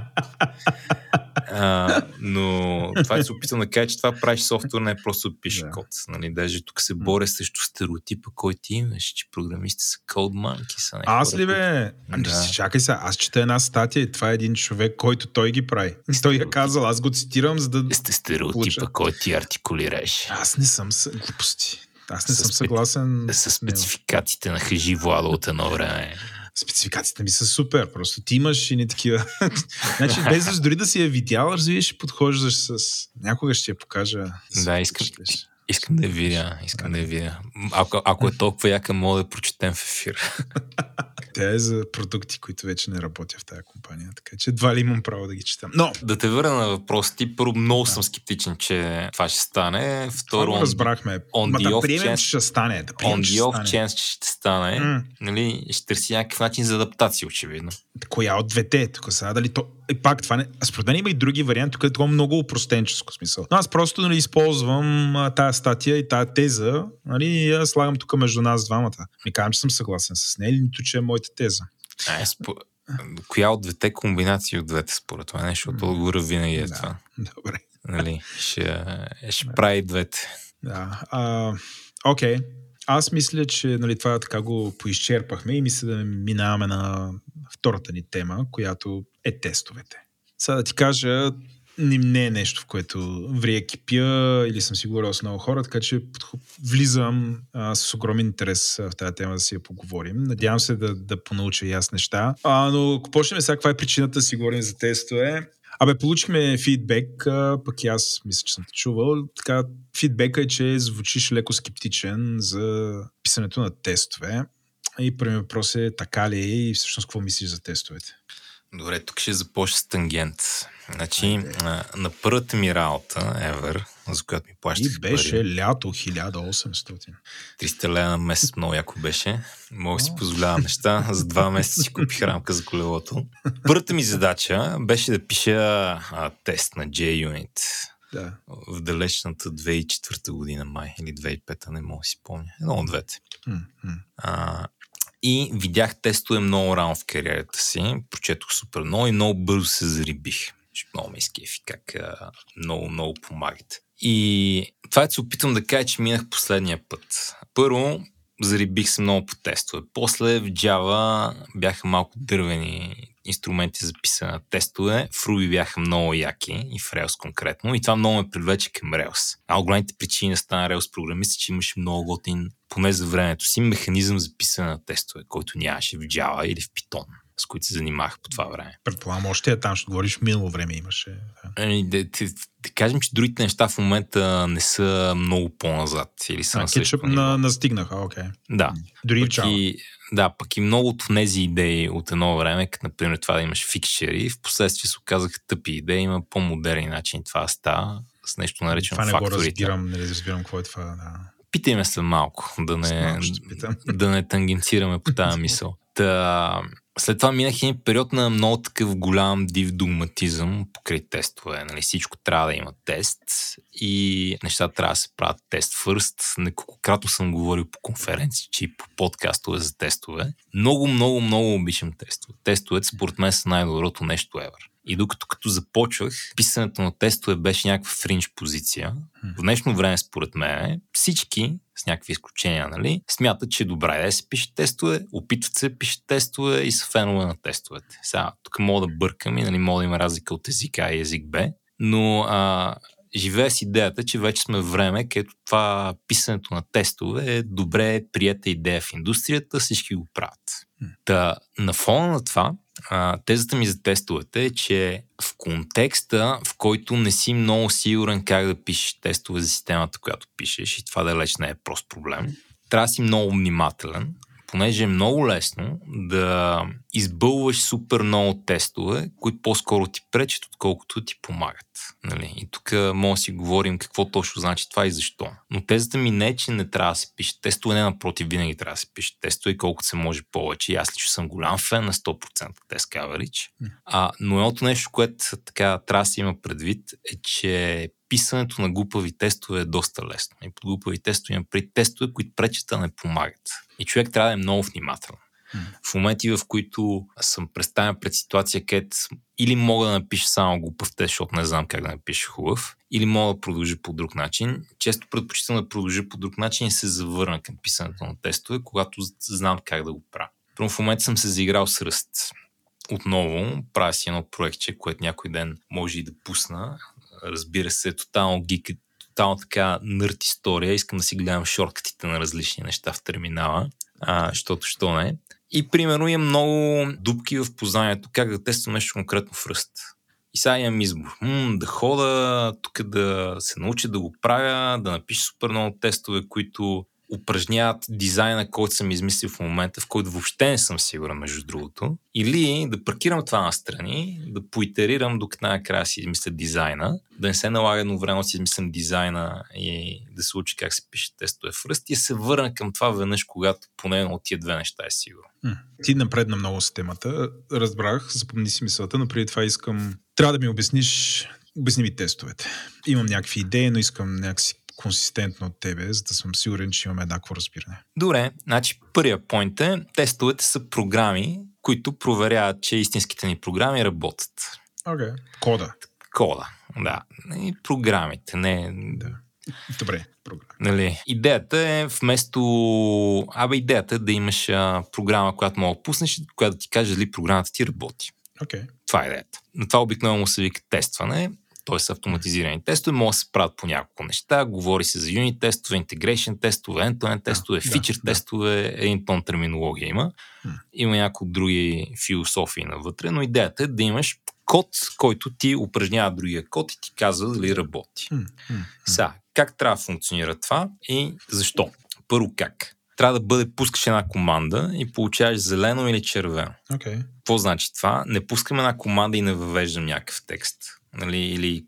а, но това е се опитам да кажа, че това правиш софтуер, не е просто да пише да. код. Нали? Даже тук се боря срещу стереотипа, който имаш, че програмисти са код манки. Са аз ли бе? Ами, да. Чакай се, аз чета една статия и това е един човек, който той ги прави. Той я казал, аз го цитирам, за да... Сте стереотипа, който ти артикулираш. Аз не съм с глупости. Аз не съм съгласен с спецификациите на Хажи Владо от едно време спецификациите ми са супер. Просто ти имаш и не такива. *laughs* значи, без дори да си я видял, развиеш, подхождаш с... Някога ще я покажа. Да, искам, искам да я видя. Искам да я видя. Ако, ако е толкова яка, мога да прочетем в ефир. *laughs* Тя е за продукти, които вече не работя в тази компания, така че едва ли имам право да ги четам. Но... Да те върна на въпрос ти. Първо, много да. съм скептичен, че това ще стане. Второ, това разбрахме. On the да приемем, chance, че ще стане. Да приемем, on the off chance, че ще стане. Mm. Нали, ще търси някакъв начин за адаптация, очевидно. Коя от двете? Тук сега дали то... И пак това не... Според мен има и други варианти, тук е много упростенческо смисъл. Но аз просто нали, използвам а, тая статия и тая теза нали, и я слагам тук между нас двамата. Ми казвам, че съм съгласен с нея, нито че е моята теза. А, е, спо... Коя от двете комбинации от двете според това? Защото отговора винаги е да, това. Добре. Нали, ще, ще прави двете. Да. А, окей. Аз мисля, че нали, това така го поизчерпахме и мисля да минаваме на втората ни тема, която е тестовете. Сега да ти кажа, не е нещо, в което врия кипя или съм си говорил с много хора, така че влизам а, с огромен интерес в тази тема да си я поговорим. Надявам се да, да понауча и аз неща. А, но ако почнем сега, каква е причината да си говорим за тестове? Абе, получихме фидбек, а, пък и аз мисля, че съм те чувал. Така, фидбека е, че звучиш леко скептичен за писането на тестове. И първият въпрос е така ли е и всъщност какво мислиш за тестовете? Добре, тук ще започна с тангент. Значи, на, на първата ми работа, ever, за която ми плащах И беше пари, лято 1800. 300 лева на месец много яко беше. Мога си позволявам неща. За два *laughs* месеца си купих рамка за колелото. Първата ми задача беше да пиша а, тест на JUnit. Да. В далечната 2004 година май или 2005, не мога да си помня. Едно от двете. Mm-hmm. А, и видях тестове много рано в кариерата си. Прочетох супер много и много бързо се зарибих. Много ме изкефи как много, много помагат. И това е, се опитвам да кажа, че минах последния път. Първо, зарибих се много по тестове. После в Java бяха малко дървени инструменти за писане на тестове. В Ruby бяха много яки и в Rails конкретно. И това много ме привлече към Rails. А от големите причини да стана Rails програмист е, че имаше много готин, поне за времето си, механизъм за писане на тестове, който нямаше в Java или в Python с които се занимавах по това време. Предполагам, още е там, ще говориш минало време имаше. Да. Ами, да, да, да кажем, че другите неща в момента не са много по-назад. Или са а, на на, настигнаха, окей. Okay. Да. Дори пък и, да, пък и много от тези идеи от едно време, като например това да имаш фикшери, в последствие се оказаха тъпи идеи, има по-модерни начин това става с нещо наречено Това не го разбирам, не разбирам какво е това. Да. Питай ме след малко, да не, да не тангенцираме по тази *laughs* мисъл. Та, След това минах един период на много такъв голям див догматизъм покрай тестове. Нали, всичко трябва да има тест и нещата трябва да се правят тест first. Неколкократно съм говорил по конференции, че и по подкастове за тестове. Много, много, много обичам тестове. Тестовете според мен са най-доброто нещо ever. И докато като започвах, писането на тестове беше някаква фринж позиция. В днешно време, според мен, всички, с някакви изключения, нали, смятат, че е добра да се пише тестове, опитват се да пишат тестове и са фенове на тестовете. Сега, тук мога да бъркам и нали, мога да има разлика от език А и език Б, но а, живея с идеята, че вече сме време, където това писането на тестове е добре прията идея в индустрията, всички го правят. Та, на фона на това, а, тезата ми за тестовете е, че в контекста, в който не си много сигурен как да пишеш тестове за системата, която пишеш, и това далеч не е прост проблем, трябва да си много внимателен, понеже е много лесно да избълваш супер много тестове, които по-скоро ти пречат, отколкото ти помагат. Нали? И тук може да си говорим какво точно значи това и защо. Но тезата ми не е, че не трябва да се пише тестове, не напротив, винаги трябва да се пише тестове, колкото се може повече. И аз лично съм голям фен на 100% тест coverage. А, но едното нещо, което така трябва да се има предвид е, че писането на глупави тестове е доста лесно. И под глупави тестове имам при тестове, които пречат да не помагат. И човек трябва да е много внимателен. В моменти, в които съм представен пред ситуация, където или мога да напиша само глупав тест, защото не знам как да напиша хубав, или мога да продължа по друг начин. Често предпочитам да продължа по друг начин и се завърна към писането на тестове, когато знам как да го правя. Първо в момента съм се заиграл с ръст. Отново правя си едно проектче, което някой ден може и да пусна. Разбира се, тотално гик, тотално така нърт история. Искам да си гледам шорткатите на различни неща в терминала, а, защото що не. И примерно имам много дупки в познанието как да тествам нещо конкретно в ръст. И сега имам избор. М, да хода, тук да се науча да го правя, да напиша супер много тестове, които упражняват дизайна, който съм измислил в момента, в който въобще не съм сигурен, между другото. Или да паркирам това на страни, да поитерирам, докато накрая си измисля дизайна, да не се налага едно време да си измислям дизайна и да се учи как се пише тестове в ръст и се върна към това веднъж, когато поне от тия две неща е сигурно. Ти напредна много с темата. Разбрах, запомни си мисълта, но преди това искам... Трябва да ми обясниш Обясни ми тестовете. Имам някакви идеи, но искам някакси консистентно от тебе, за да съм сигурен, че имаме еднакво разбиране. Добре, значи първия поинт е, тестовете са програми, които проверяват, че истинските ни програми работят. Окей. Okay. Кода. Кода, да. И програмите, не... Да. Добре, програма. Нали, идеята е вместо... Абе, идеята е да имаш а, програма, която мога да пуснеш, която да ти каже дали програмата ти работи. Okay. Това е идеята. На това обикновено се вика тестване т.е. автоматизирани тестове, могат да се правят по няколко неща. Говори се за юнит тестове, integration тестове, end-to-end тестове, да, фичър да, тестове, един тон терминология има. Има някои други философии навътре, но идеята е да имаш код, който ти упражнява другия код и ти казва дали работи. Сега, как трябва да функционира това и защо? Първо как? Трябва да бъде пускаш една команда и получаваш зелено или червено. Okay. Какво значи това? Не пускам една команда и не въвеждам някакъв текст нали, или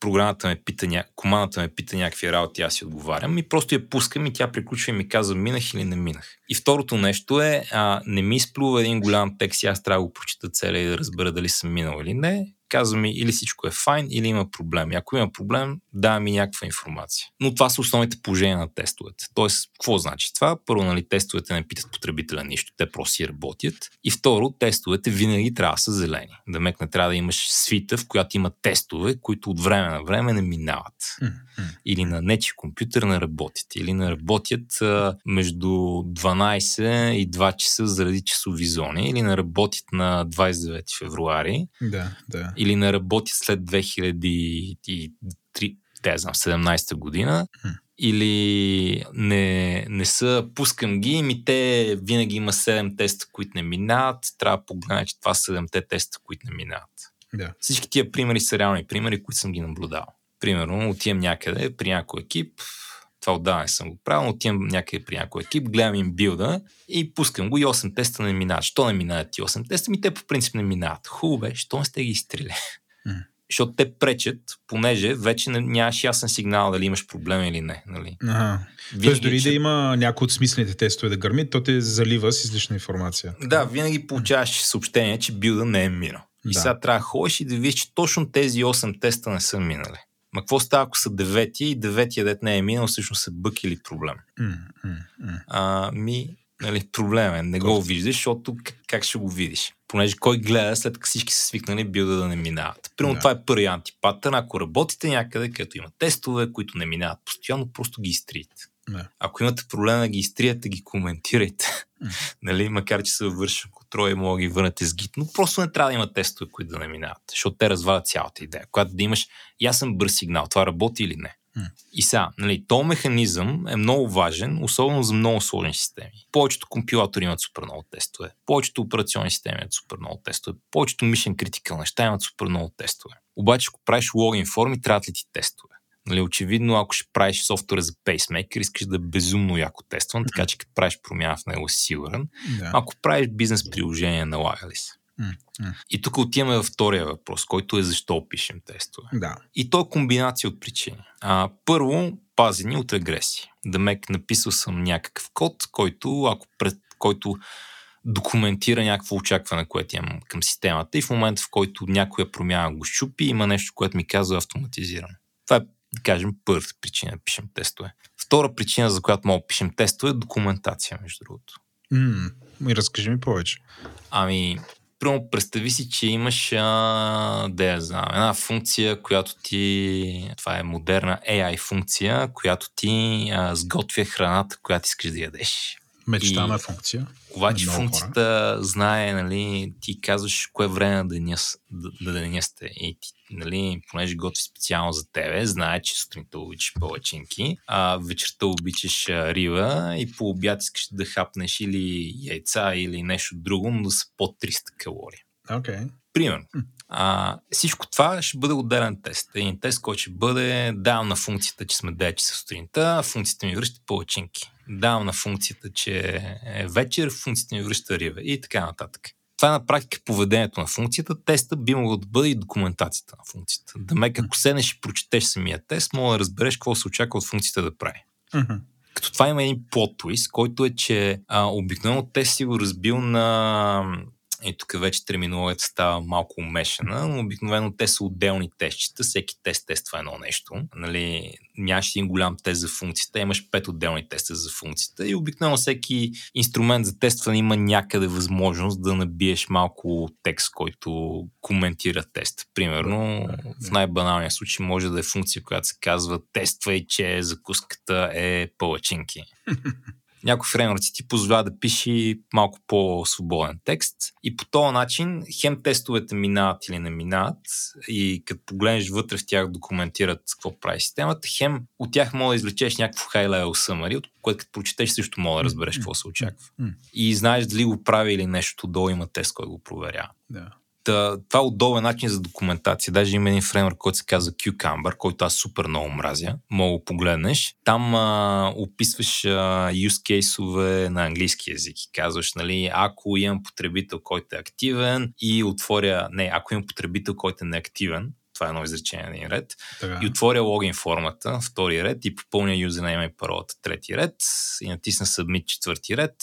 програмата ме пита, ня... командата ме пита някакви работи, аз си отговарям и просто я пускам и тя приключва и ми казва минах или не минах. И второто нещо е, а, не ми изплува един голям текст и аз трябва да го прочита целя и да разбера дали съм минал или не казва ми или всичко е файн, или има проблем. И ако има проблем, дава ми някаква информация. Но това са основните положения на тестовете. Тоест, какво значи това? Първо, нали, тестовете не питат потребителя нищо, те просто си работят. И второ, тестовете винаги трябва да са зелени. Да мек не трябва да имаш свита, в която има тестове, които от време на време не минават. Mm-hmm. Или на нечи компютър не работят. Или не работят а, между 12 и 2 часа заради часови зони. Или не работят на 29 февруари. Да, да или не работи след 2003, те знам, 17-та година, или не, не са, пускам ги, ми те винаги има 7 теста, които не минават, трябва да погледна, че това са 7-те теста, които не минават. Да. Всички тия примери са реални примери, които съм ги наблюдал. Примерно, отивам някъде при някой екип, това отдавна съм го правил, отивам някъде при някой екип, гледам им билда и пускам го и 8 теста не минават. Що не минават ти 8 теста? Ми те по принцип не минават. Хубаво бе, що не сте ги изстрели? Mm. *laughs* защото те пречат, понеже вече нямаш ясен сигнал дали имаш проблем или не. Нали? Ага. Тоест дори че... да има някои от смислените тестове да гърми, то те залива с излишна информация. Да, винаги получаваш съобщение, че билда не е минал. И да. сега трябва да ходиш и да видиш, че точно тези 8 теста не са минали. Ма какво става, ако са девети и деветия дет не е минал, всъщност е бък или проблем? Mm, mm, mm. А, ми, нали, проблем е. Не го виждаш, защото как ще го видиш? Понеже кой гледа след като всички са свикнали билда да не минават. Примерно да. това е първи антипатърн. Ако работите някъде, където има тестове, които не минават постоянно, просто ги изтриете. Да. Ако имате проблем да ги изтриете, ги коментирайте. Mm. *laughs* нали, макар че се върши и мога да ги върнете с гит, но просто не трябва да има тестове, които да не минават, защото те развалят цялата идея. Когато да имаш ясен бърз сигнал, това работи или не. Mm. И сега, нали, този механизъм е много важен, особено за много сложни системи. Повечето компилатори имат супер много тестове, повечето операционни системи имат супер много тестове, повечето mission critical неща имат супер много тестове. Обаче, ако правиш логин форми, трябва ли ти тестове? Нали, очевидно, ако ще правиш софтуер за пейсмейкър, искаш да е безумно яко тестван, така че като правиш промяна в него си сигурен. Да. Ако правиш бизнес приложение, налага ли се? Mm-hmm. И тук отиваме във втория въпрос, който е защо пишем тестове. Да. И то е комбинация от причини. А, първо, пазени от агресия. Да мек написал съм някакъв код, който, ако пред, който документира някакво очакване, което имам към системата и в момента, в който някоя промяна го щупи, има нещо, което ми казва автоматизирано. Това е, да кажем, първата причина да пишем тестове. Втора причина, за която мога да пишем тестове, е документация, между другото. Mm, и разкажи ми повече. Ами, Примерно, представи си, че имаш, а, да я знам, една функция, която ти, това е модерна AI функция, която ти а, сготвя храната, която искаш да ядеш. Мечтана и, функция. Обаче функцията хора. знае, нали, ти казваш кое време на деня, да, деня сте. И ти, нали, понеже готви специално за тебе, знае, че сутринта обичаш палачинки, а вечерта обичаш а, риба и по обяд искаш да хапнеш или яйца или нещо друго, но да са под 300 калории. Okay. Примерно. А, всичко това ще бъде отделен тест. Един тест, който ще бъде давам на функцията, че сме 9 часа сутринта, функцията ми връща палачинки. Давам на функцията, че е вечер, функцията ми връща риба и така нататък. Това е на практика поведението на функцията. Теста би могло да бъде и документацията на функцията. Да ме, ако седнеш и прочетеш самия тест, мога да разбереш какво се очаква от функцията да прави. Като това има един плот твист, който е, че а, обикновено тест си го разбил на и тук вече терминологията става малко умешана, но обикновено те са отделни тестчета, всеки тест тества едно нещо. Нали, нямаш един голям тест за функцията, имаш пет отделни теста за функцията и обикновено всеки инструмент за тестване има някъде възможност да набиеш малко текст, който коментира тест. Примерно, в най-баналния случай може да е функция, която се казва тествай, че закуската е палачинки. *laughs* някои фреймворци ти позволява да пиши малко по-свободен текст и по този начин хем тестовете минават или не минават и като погледнеш вътре в тях документират какво прави системата, хем от тях мога да извлечеш някакво high-level summary, от което като прочетеш също мога да разбереш какво се очаква. И знаеш дали го прави или нещо, долу има тест, който го проверява. Да. Това е удобен начин за документация. Даже има един фреймворк, който се казва Cucumber, който аз супер много мразя. Мога го погледнеш. Там а, описваш а, use case на английски язик и казваш, нали, ако имам потребител, който е активен и отворя, не, ако имам потребител, който е неактивен, това е едно изречение на един ред, така. и отворя логин формата, втори ред, и попълня юзернейма и паролата, трети ред, и натисна Submit, четвърти ред,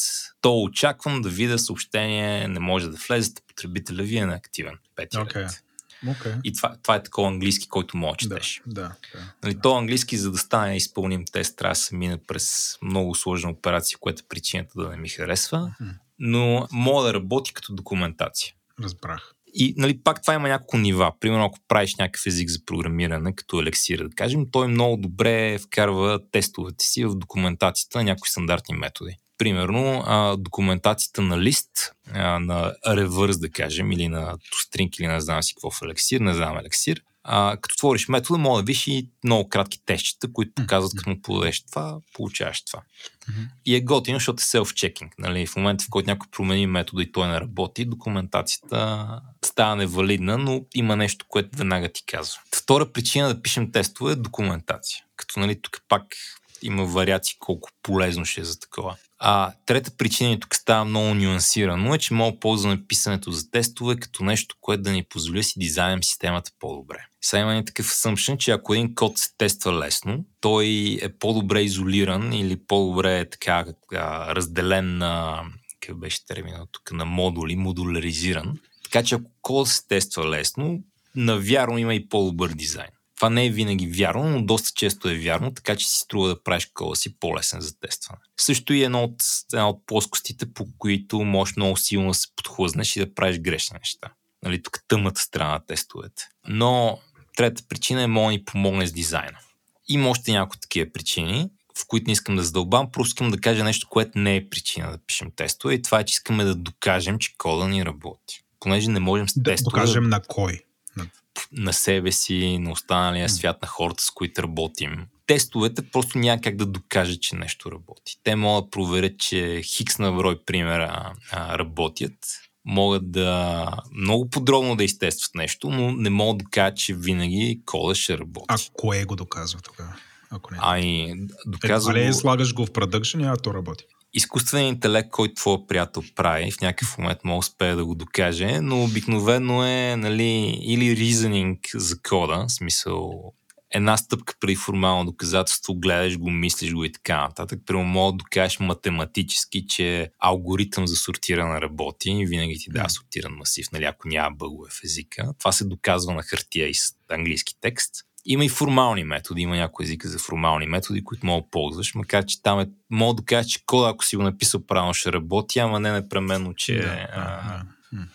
то очаквам да видя съобщение, не може да влезете, потребителя ви е неактивен, пети okay. ред. Okay. И това, това е такова английски, който мога четеш. Да, да, да, нали, да. То английски, за да стане изпълним тест, трябва да се мине през много сложна операция, която е причината да не ми харесва, Mm-hmm. но мога да работи като документация. Разбрах. И нали, пак това има няколко нива. Примерно, ако правиш някакъв език за програмиране, като елексир, да кажем, той много добре вкарва тестовете си в документацията на някои стандартни методи. Примерно, а, документацията на лист, а, на ревърс, да кажем, или на toString, или не знам си какво в елексир, не знам елексир, а, като твориш метода, може да виж и много кратки тестчета, които показват, като му подадеш това, получаваш това. Mm-hmm. И е готино, защото е self-checking. Нали? В момента, в който някой промени метода и той не работи, документацията става невалидна, но има нещо, което веднага ти казва. Втора причина да пишем тестове е документация. Като нали, тук пак има вариации колко полезно ще е за такова. А трета причина, и тук става много нюансирано, е, че мога да ползваме писането за тестове като нещо, което да ни позволи си дизайнем системата по-добре. Сега има такъв assumption, че ако един код се тества лесно, той е по-добре изолиран или по-добре е така разделен на какъв беше терминът тук, на модули, модуляризиран. Така че ако код се тества лесно, навярно има и по-добър дизайн. Това не е винаги вярно, но доста често е вярно, така че си струва да правиш кода си по-лесен за тестване. Също и едно от, една от плоскостите, по които можеш много силно да се подхлъзнеш и да правиш грешни неща. Нали, тук тъмната страна на тестовете. Но трета причина е мога ни помогне с дизайна. Има още някои такива причини, в които не искам да задълбам, просто искам да кажа нещо, което не е причина да пишем тестове и това е, че искаме да докажем, че кода ни работи. Понеже не можем с да тестове... Докажем на кой? на себе си, на останалия свят, на хората, с които работим. Тестовете просто няма как да докажат, че нещо работи. Те могат да проверят, че хикс на брой примера а, работят, могат да много подробно да изтестват нещо, но не могат да кажат, че винаги кода ще работи. А кое го доказва тогава? Ако не. Ай, доказва. Е, го... слагаш го в продъкшн, а то работи изкуственият интелект, който твой приятел прави, в някакъв момент може успее да го докаже, но обикновено е нали, или reasoning за кода, в смисъл една стъпка преди формално доказателство, гледаш го, мислиш го и така нататък. Прямо мога да докажеш математически, че алгоритъм за сортиране работи и винаги ти дава сортиран масив, нали, ако няма бъгове в езика. Това се доказва на хартия и с английски текст. Има и формални методи, има някои езика за формални методи, които мога да ползваш, макар че там е, мога да кажа, че кода, ако си го написал правилно, ще работи, ама не непременно, че... Да, а,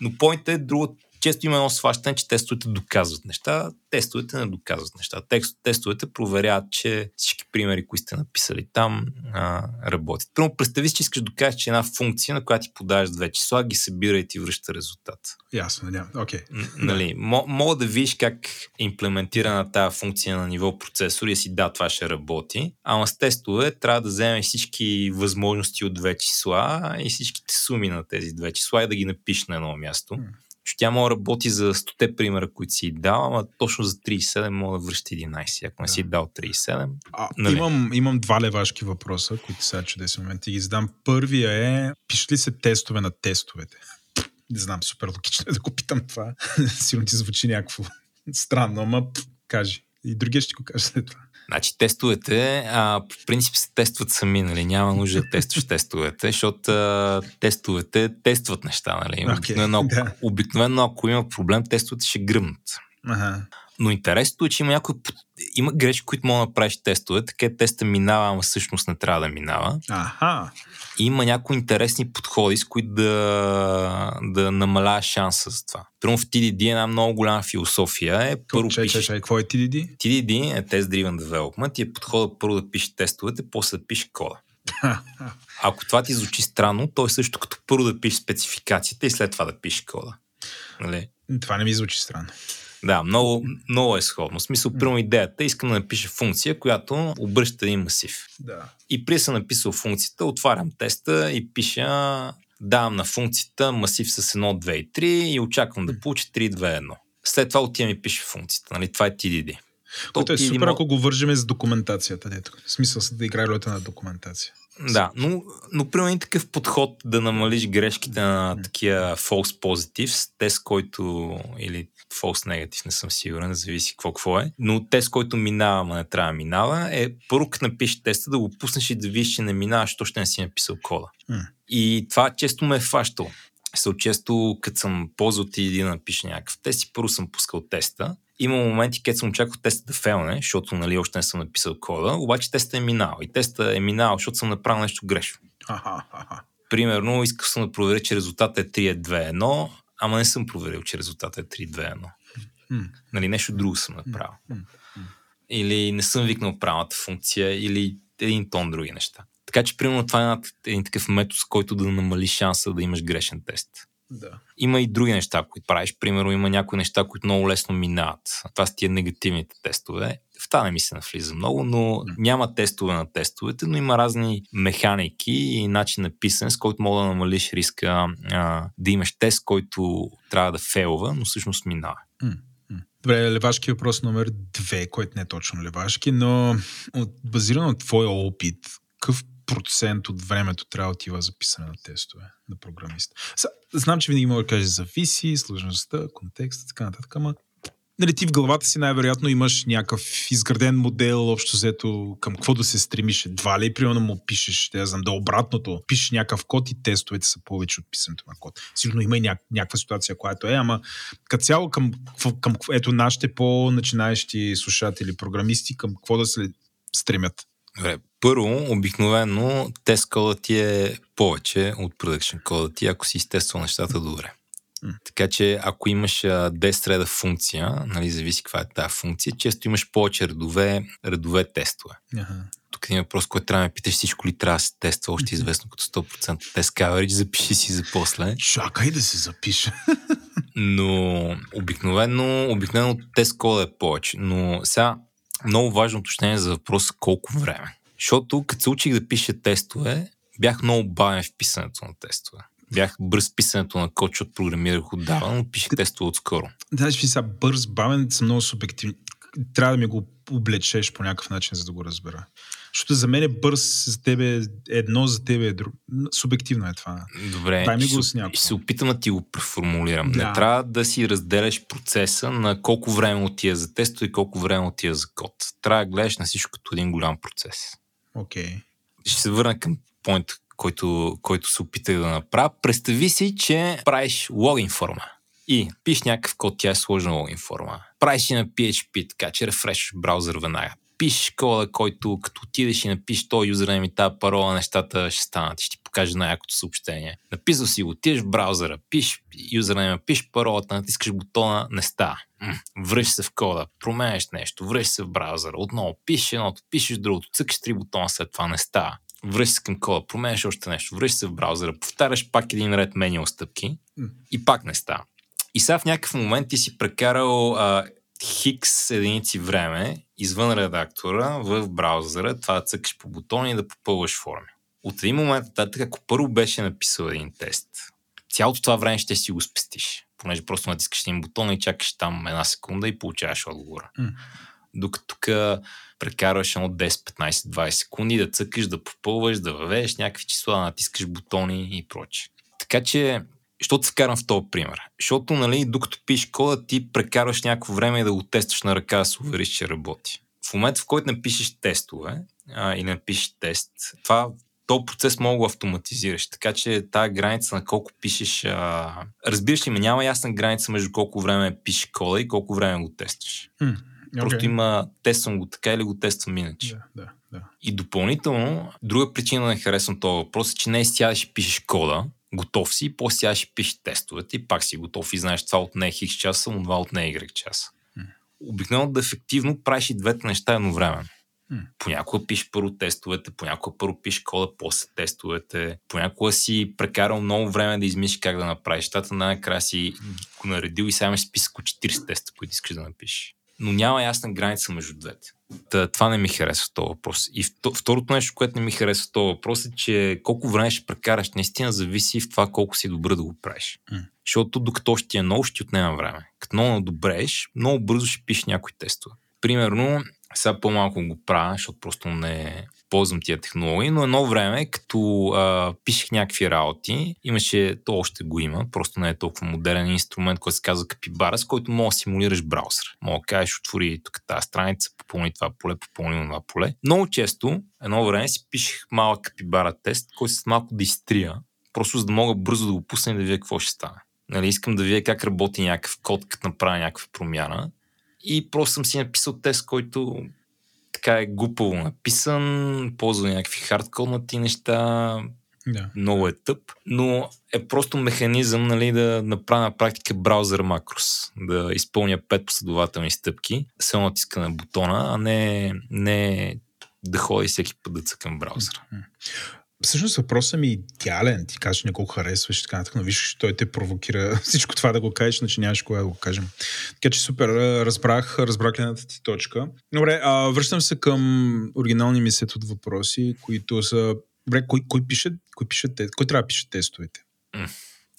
но поинтът е друго, често има едно сващане, че тестовете доказват неща, тестовете не доказват неща. Тест, тестовете проверяват, че всички примери, които сте написали там, а, работят. Първо, представи си, че искаш да докажеш, че една функция, на която ти подаваш две числа, ги събира и ти връща резултат. Ясно, няма. Окей. Okay. Нали, мога да видиш как е имплементирана тази функция на ниво процесор и си да, това ще работи. Ама с тестове трябва да вземеш всички възможности от две числа и всичките суми на тези две числа и да ги напишеш на едно място че тя може да работи за 100 примера, които си дал, ама точно за 37 мога да връща 11, ако не си дал 37. А, нали? имам, имам два левашки въпроса, които са чудесен момент и ги задам. Първия е, пишат ли се тестове на тестовете? Не знам, супер логично е да го питам това. *laughs* Сигурно ти звучи някакво странно, ама кажи. И другия ще го кажа след това. Значи тестовете, а, по принцип се тестват сами, нали? Няма нужда да тестваш тестовете, защото а, тестовете тестват неща, нали? Okay, обикновено, да. обикновено, ако има проблем, тестовете ще гръмнат. Ага. Но интересното е, че има някои има грешки, които могат да правиш тестове, така теста минава, ама всъщност не трябва да минава. Аха. И има някои интересни подходи, с които да, да намалява шанса за това. Примерно в TDD една много голяма философия е първо чай, пишеш... Чай, какво е TDD? TDD е Test Driven Development и е подхода първо да пишеш тестовете, после да пишеш кода. *laughs* Ако това ти звучи странно, то е също като първо да пишеш спецификацията и след това да пишеш кода. Нали? Това не ми звучи странно. Да, много, много е сходно. В смисъл, първо идеята, искам да напиша функция, която обръща един масив. Да. И при съм написал функцията, отварям теста и пиша, давам на функцията масив с 1, 2 и 3 и очаквам да получи 3, 2, 1. След това отивам и пише функцията. Нали? Това е TDD. Което е супер, ако го вържеме с документацията. Дето. В смисъл да играе ролята на документация. Да, но, но примерно такъв подход да намалиш грешките на такива false positives, тест, който или false negative, не съм сигурен, зависи какво какво е, но тест, който минава, ама не трябва да минава, е първо като напишеш теста да го пуснеш и да видиш, че не минава, защото ще не си написал кода. Mm. И това често ме е фащало. Също често, като съм ползвал ти да напиша някакъв тест и първо съм пускал теста има моменти, където съм очаквал теста да фелне, защото нали, още не съм написал кода, обаче теста е минал. И теста е минал, защото съм направил нещо грешно. Примерно, искал съм да проверя, че резултатът е 3-2-1, ама не съм проверил, че резултатът е 3-2-1. Нали, нещо друго съм направил. Или не съм викнал правилната функция, или един тон други неща. Така че, примерно, това е един такъв метод, с който да намали шанса да имаш грешен тест. Да. Има и други неща, които правиш. Примерно има някои неща, които много лесно минават. Това са тия негативните тестове. В това не ми се навлиза много, но няма тестове на тестовете, но има разни механики и начин на писане, с който мога да намалиш риска а, да имаш тест, който трябва да фейлва, но всъщност минава. Добре, левашки въпрос номер две, който не е точно левашки, но от, базирано на твоя опит, какъв процент от времето трябва да отива за писане на тестове на програмист? Знам, че винаги мога да кажа зависи, сложността, контекста, така нататък, ама нали, ти в главата си най-вероятно имаш някакъв изграден модел, общо взето към какво да се стремиш. Едва ли, примерно, му пишеш, да знам, да обратното, пишеш някакъв код и тестовете са повече от писането на код. Сигурно има и ня- някаква ситуация, която е, ама като цяло към, към ето нашите по-начинаещи слушатели, програмисти, към какво да се стремят? Добре, първо, обикновено тест кодът ти е повече от продъкшн кодът ти, ако си изтествал нещата добре. Така че ако имаш 10 реда функция, нали, зависи каква е тази функция, често имаш повече редове, редове тестове. Ага. Тук има въпрос, който трябва да ме питаш всичко ли трябва да се тества, още известно като 100% тест coverage, запиши си за после. Чакай да се запиша. *laughs* Но обикновено, обикновено тест кода е повече. Но сега много важно уточнение за въпрос колко време. Защото като се учих да пиша тестове, бях много бавен в писането на тестове бях бърз писането на код, защото програмирах отдавна, но пишех тестове отскоро. Знаеш, ви сега бърз, бавен са много субективни. Трябва да ми го облечеш по някакъв начин, за да го разбера. Защото за мен е бърз, за тебе е едно, за тебе е друго. Субективно е това. Добре, Дай ми ще, го с някакво. ще се опитам да ти го преформулирам. Да. Не трябва да си разделяш процеса на колко време отива за тестове и колко време отива за код. Трябва да гледаш на всичко като един голям процес. Окей. ще се върна към поинт, който, който се опитах да направя. Представи си, че правиш логин форма и пиш някакъв код, тя е сложна логин форма. Правиш и на PHP, така че рефрешваш браузър веднага. Пишеш кода, който като отидеш и напишеш този юзернейм и тази парола, нещата ще станат и ще ти покаже най-якото съобщение. Написал си го, отидеш в браузъра, пиш юзернейма, пиш паролата, натискаш бутона, не става. М, Връщаш се в кода, променяш нещо, връщаш се в браузъра, отново пишеш едното, пишеш другото, цъкаш три бутона, след това не става. Връщаш се към кода, променяш още нещо, връщаш се в браузъра, повтаряш пак един ред менюал стъпки и пак не става. И сега в някакъв момент ти си прекарал а, хикс единици време извън редактора в браузъра, това да цъкаш по бутони и да попълваш форми. От един момент нататък, ако първо беше написал един тест, цялото това време ще си го спестиш. Понеже просто натискаш един бутон и чакаш там една секунда и получаваш отговора. М. Докато тук прекарваш едно 10, 15, 20 секунди да цъкаш, да попълваш, да въведеш някакви числа, да натискаш бутони и прочее. Така че, що се вкарам в този пример? Защото, нали, докато пишеш кода, ти прекарваш някакво време и да го тестваш на ръка, да се увериш, че работи. В момента, в който напишеш тестове а, и напишеш тест, това този процес мога да го автоматизираш. Така че тази граница на колко пишеш... А... Разбираш ли ме, няма ясна граница между колко време пишеш кода и колко време го тестваш. М, Просто има тествам го така или го тествам иначе. Да, да, да. И допълнително, друга причина да не харесвам този въпрос е, че не сядаш и пишеш кода, готов си, после сядаш и пишеш тестовете и пак си готов и знаеш това от не хикс часа, но това от не Y часа. М. Обикновено да ефективно правиш и двете неща едновременно. Понякога пишеш първо тестовете, понякога първо пишеш кода, после тестовете. Понякога си прекарал много време да измислиш как да направиш нещата, най-накрая си го наредил и сега имаш списък от 40 теста, които искаш да напишеш. Но няма ясна граница между двете. Та, това не ми харесва този въпрос. И вто- второто нещо, което не ми харесва този въпрос е, че колко време ще прекараш, наистина зависи в това колко си добър да го правиш. М. Защото докато още ти е много, ще ти отнема време. Като много надобрееш, много бързо ще пишеш някои тестове. Примерно, сега по-малко го правя, защото просто не ползвам тия технологии, но едно време, като а, пишех някакви работи, имаше, то още го има, просто не е толкова модерен инструмент, който се казва Capybara, с който мога да симулираш браузър. Мога да кажеш, отвори тук тази страница, попълни това поле, попълни това поле. Много често, едно време си пишех малък Capybara тест, който с малко да изтрия, просто за да мога бързо да го пусна и да видя какво ще стане. Нали, искам да видя как работи някакъв код, като направя някаква промяна. И просто съм си написал тест, който така е глупаво написан, ползва някакви хардкоднати неща, да. много е тъп, но е просто механизъм нали, да направя на практика браузър макрос, да изпълня пет последователни стъпки, се натиска на бутона, а не, не да ходи всеки път да цъкам браузъра. Всъщност въпросът ми е идеален. Ти кажеш не колко харесваш и така нататък, но виж, той те провокира *laughs* всичко това да го кажеш, иначе нямаш кога да го кажем. Така че супер, разбрах, разбрах гледната ти точка. Добре, а, връщам се към оригинални ми сет от въпроси, които са... Добре, кой, кой пише, кой, пише, кой трябва да пише тестовете?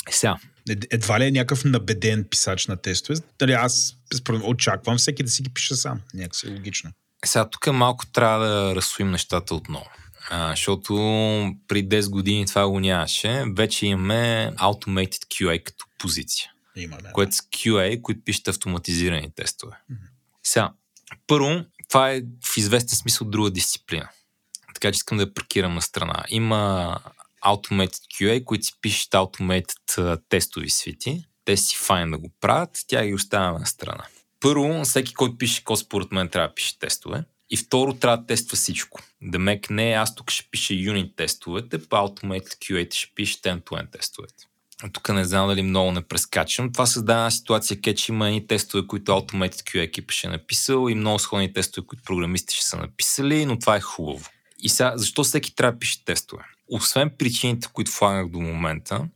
Сега, Ед- Едва ли е някакъв набеден писач на тестове. Дали аз очаквам всеки да си ги пише сам. Някакси логично. Сега тук малко трябва да разсуим нещата отново. А, защото при 10 години това го нямаше. Вече имаме Automated QA като позиция. Има, да. което са QA, които пишат автоматизирани тестове. Сега, първо, това е в известен смисъл друга дисциплина. Така че искам да я паркирам на страна. Има Automated QA, които си пишат Automated тестови свити. Те си файн да го правят, тя ги оставяме на страна. Първо, всеки, който пише код, според мен трябва да пише тестове. И второ, трябва да тества всичко. Демек не, аз тук ще пиша юнит тестовете, по Automated QA ще пише end-to-end тестовете. Тук не знам дали много не прескачам. Това създава една ситуация, където ще има едни тестове, които Automated QA екипа ще е написал и много сходни тестове, които програмисти ще са написали, но това е хубаво. И сега, защо всеки трябва да пише тестове? Освен причините, които флагнах до момента,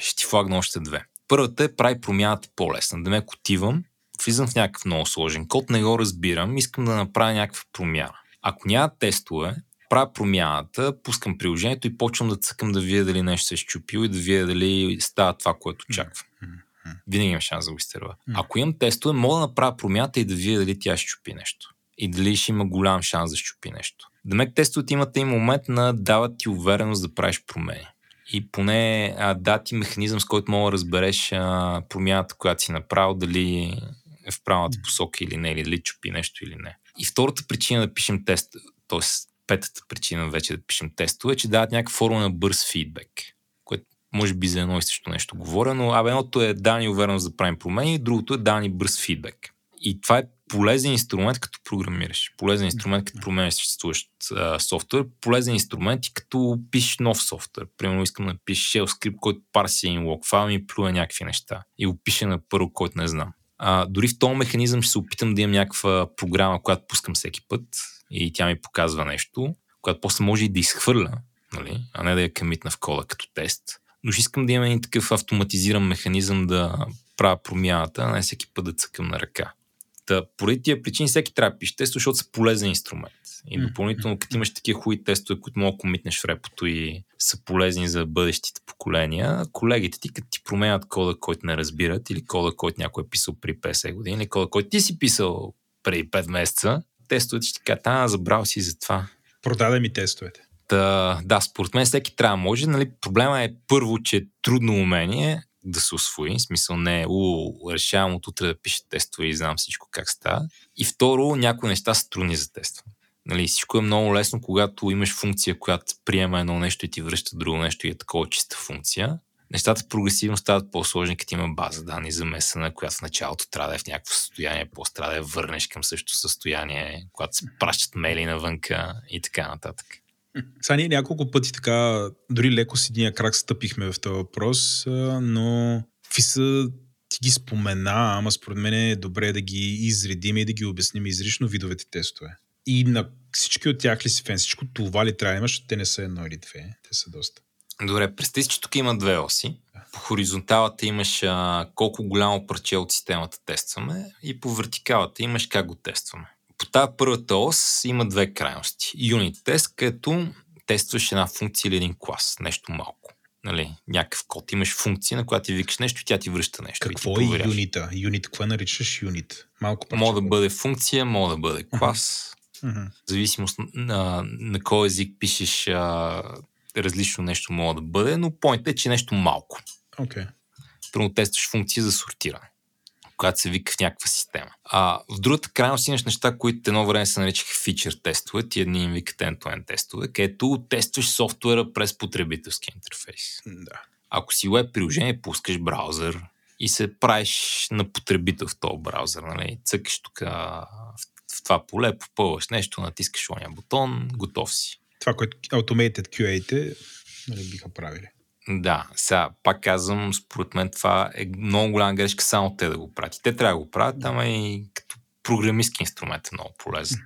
ще ти флагна още две. Първата е прави промяната по-лесна. Да ме отивам, влизам в някакъв много сложен код, не го разбирам, искам да направя някаква промяна. Ако няма тестове, правя промяната, пускам приложението и почвам да цъкам да видя дали нещо се е щупило и да видя дали става това, което очаквам. Винаги имам шанс да го изтърва. Ако имам тестове, мога да направя промяната и да видя дали тя ще щупи нещо. И дали ще има голям шанс да щупи нещо. Демек тестовете имат и момент на дават ти увереност да правиш промени. И поне а, да ти механизъм, с който мога да разбереш а, промяната, която си направил, дали е в правилната посока или не, или дали чупи нещо или не. И втората причина да пишем тест, т.е. петата причина вече да пишем тестове, е, че дават някаква форма на бърз фидбек, което може би за едно и също нещо говоря, но абе, едното е да ни увереност да правим промени, другото е да ни бърз фидбек. И това е полезен инструмент, като програмираш. Полезен инструмент, като променяш съществуващ а, софтуер. Полезен инструмент и като пишеш нов софтуер. Примерно искам да пиша shell скрипт, който парси един лог файл и плюе някакви неща. И го пише на първо, който не знам. А, дори в този механизъм ще се опитам да имам някаква програма, която пускам всеки път и тя ми показва нещо, която после може и да изхвърля, нали? а не да я къмитна в кода като тест. Но ще искам да имам един такъв автоматизиран механизъм да правя промяната, а не всеки път да цъкам на ръка. Та, поради тия причини всеки трябва да пише тест, защото са полезен инструмент. И допълнително, като имаш такива хубави тестове, които мога да комитнеш в репото и са полезни за бъдещите поколения, колегите ти, като ти променят кода, който не разбират, или кода, който някой е писал при 50 години, или кода, който ти си писал преди 5 месеца, тестовете ще ти кажат, а, забрал си за това. Продаде ми тестовете. Та, да, според мен всеки трябва може. Нали, проблема е първо, че е трудно умение да се освои. В смисъл не е, у, решавам от утре да пиша тестове и знам всичко как става. И второ, някои неща са трудни за тестване. Нали, всичко е много лесно, когато имаш функция, която приема едно нещо и ти връща друго нещо и е такова чиста функция. Нещата прогресивно стават по-сложни, като има база данни замесена, която в началото трябва да е в някакво състояние, после трябва да я върнеш към същото състояние, когато се пращат мейли навънка и така нататък. Сега ние няколко пъти така, дори леко с единия крак стъпихме в този въпрос, но какви ти ги спомена, ама според мен е добре да ги изредим и да ги обясним изрично видовете тестове. И на всички от тях ли си фен? Всичко това ли трябва да имаш? Те не са едно или две. Те са доста. Добре, представи си, че тук има две оси. По хоризонталата имаш а, колко голямо парче от системата тестваме и по вертикалата имаш как го тестваме. По тази първата ос има две крайности. Юнит тест, където тестваш една функция или един клас, нещо малко. Нали, някакъв код. Имаш функция, на която ти викаш нещо и тя ти връща нещо. Какво е юнита? Юнит, какво наричаш юнит? Малко. Може да бъде функция, може да бъде клас. *laughs* Мгм. В зависимост на, на кой език пишеш а, различно нещо може да бъде, но поинтът е, че е нещо малко. Окей. Първо тестваш функция за сортиране, която се вика в някаква система. А в другата крайност имаш неща, които едно време се наричаха фичър тестове, ти едни им викат end-to-end тестове, където тестваш софтуера през потребителски интерфейс. Да. Ако си веб приложение, пускаш браузър и се правиш на потребител в този браузър. Нали? Цъкаш тук в, в това поле, попълваш нещо, натискаш ония бутон, готов си. Това, което Automated QA-те нали, биха правили. Да, сега пак казвам, според мен това е много голяма грешка само те да го правят. Те трябва да го правят, ама и като програмистски инструмент е много полезен.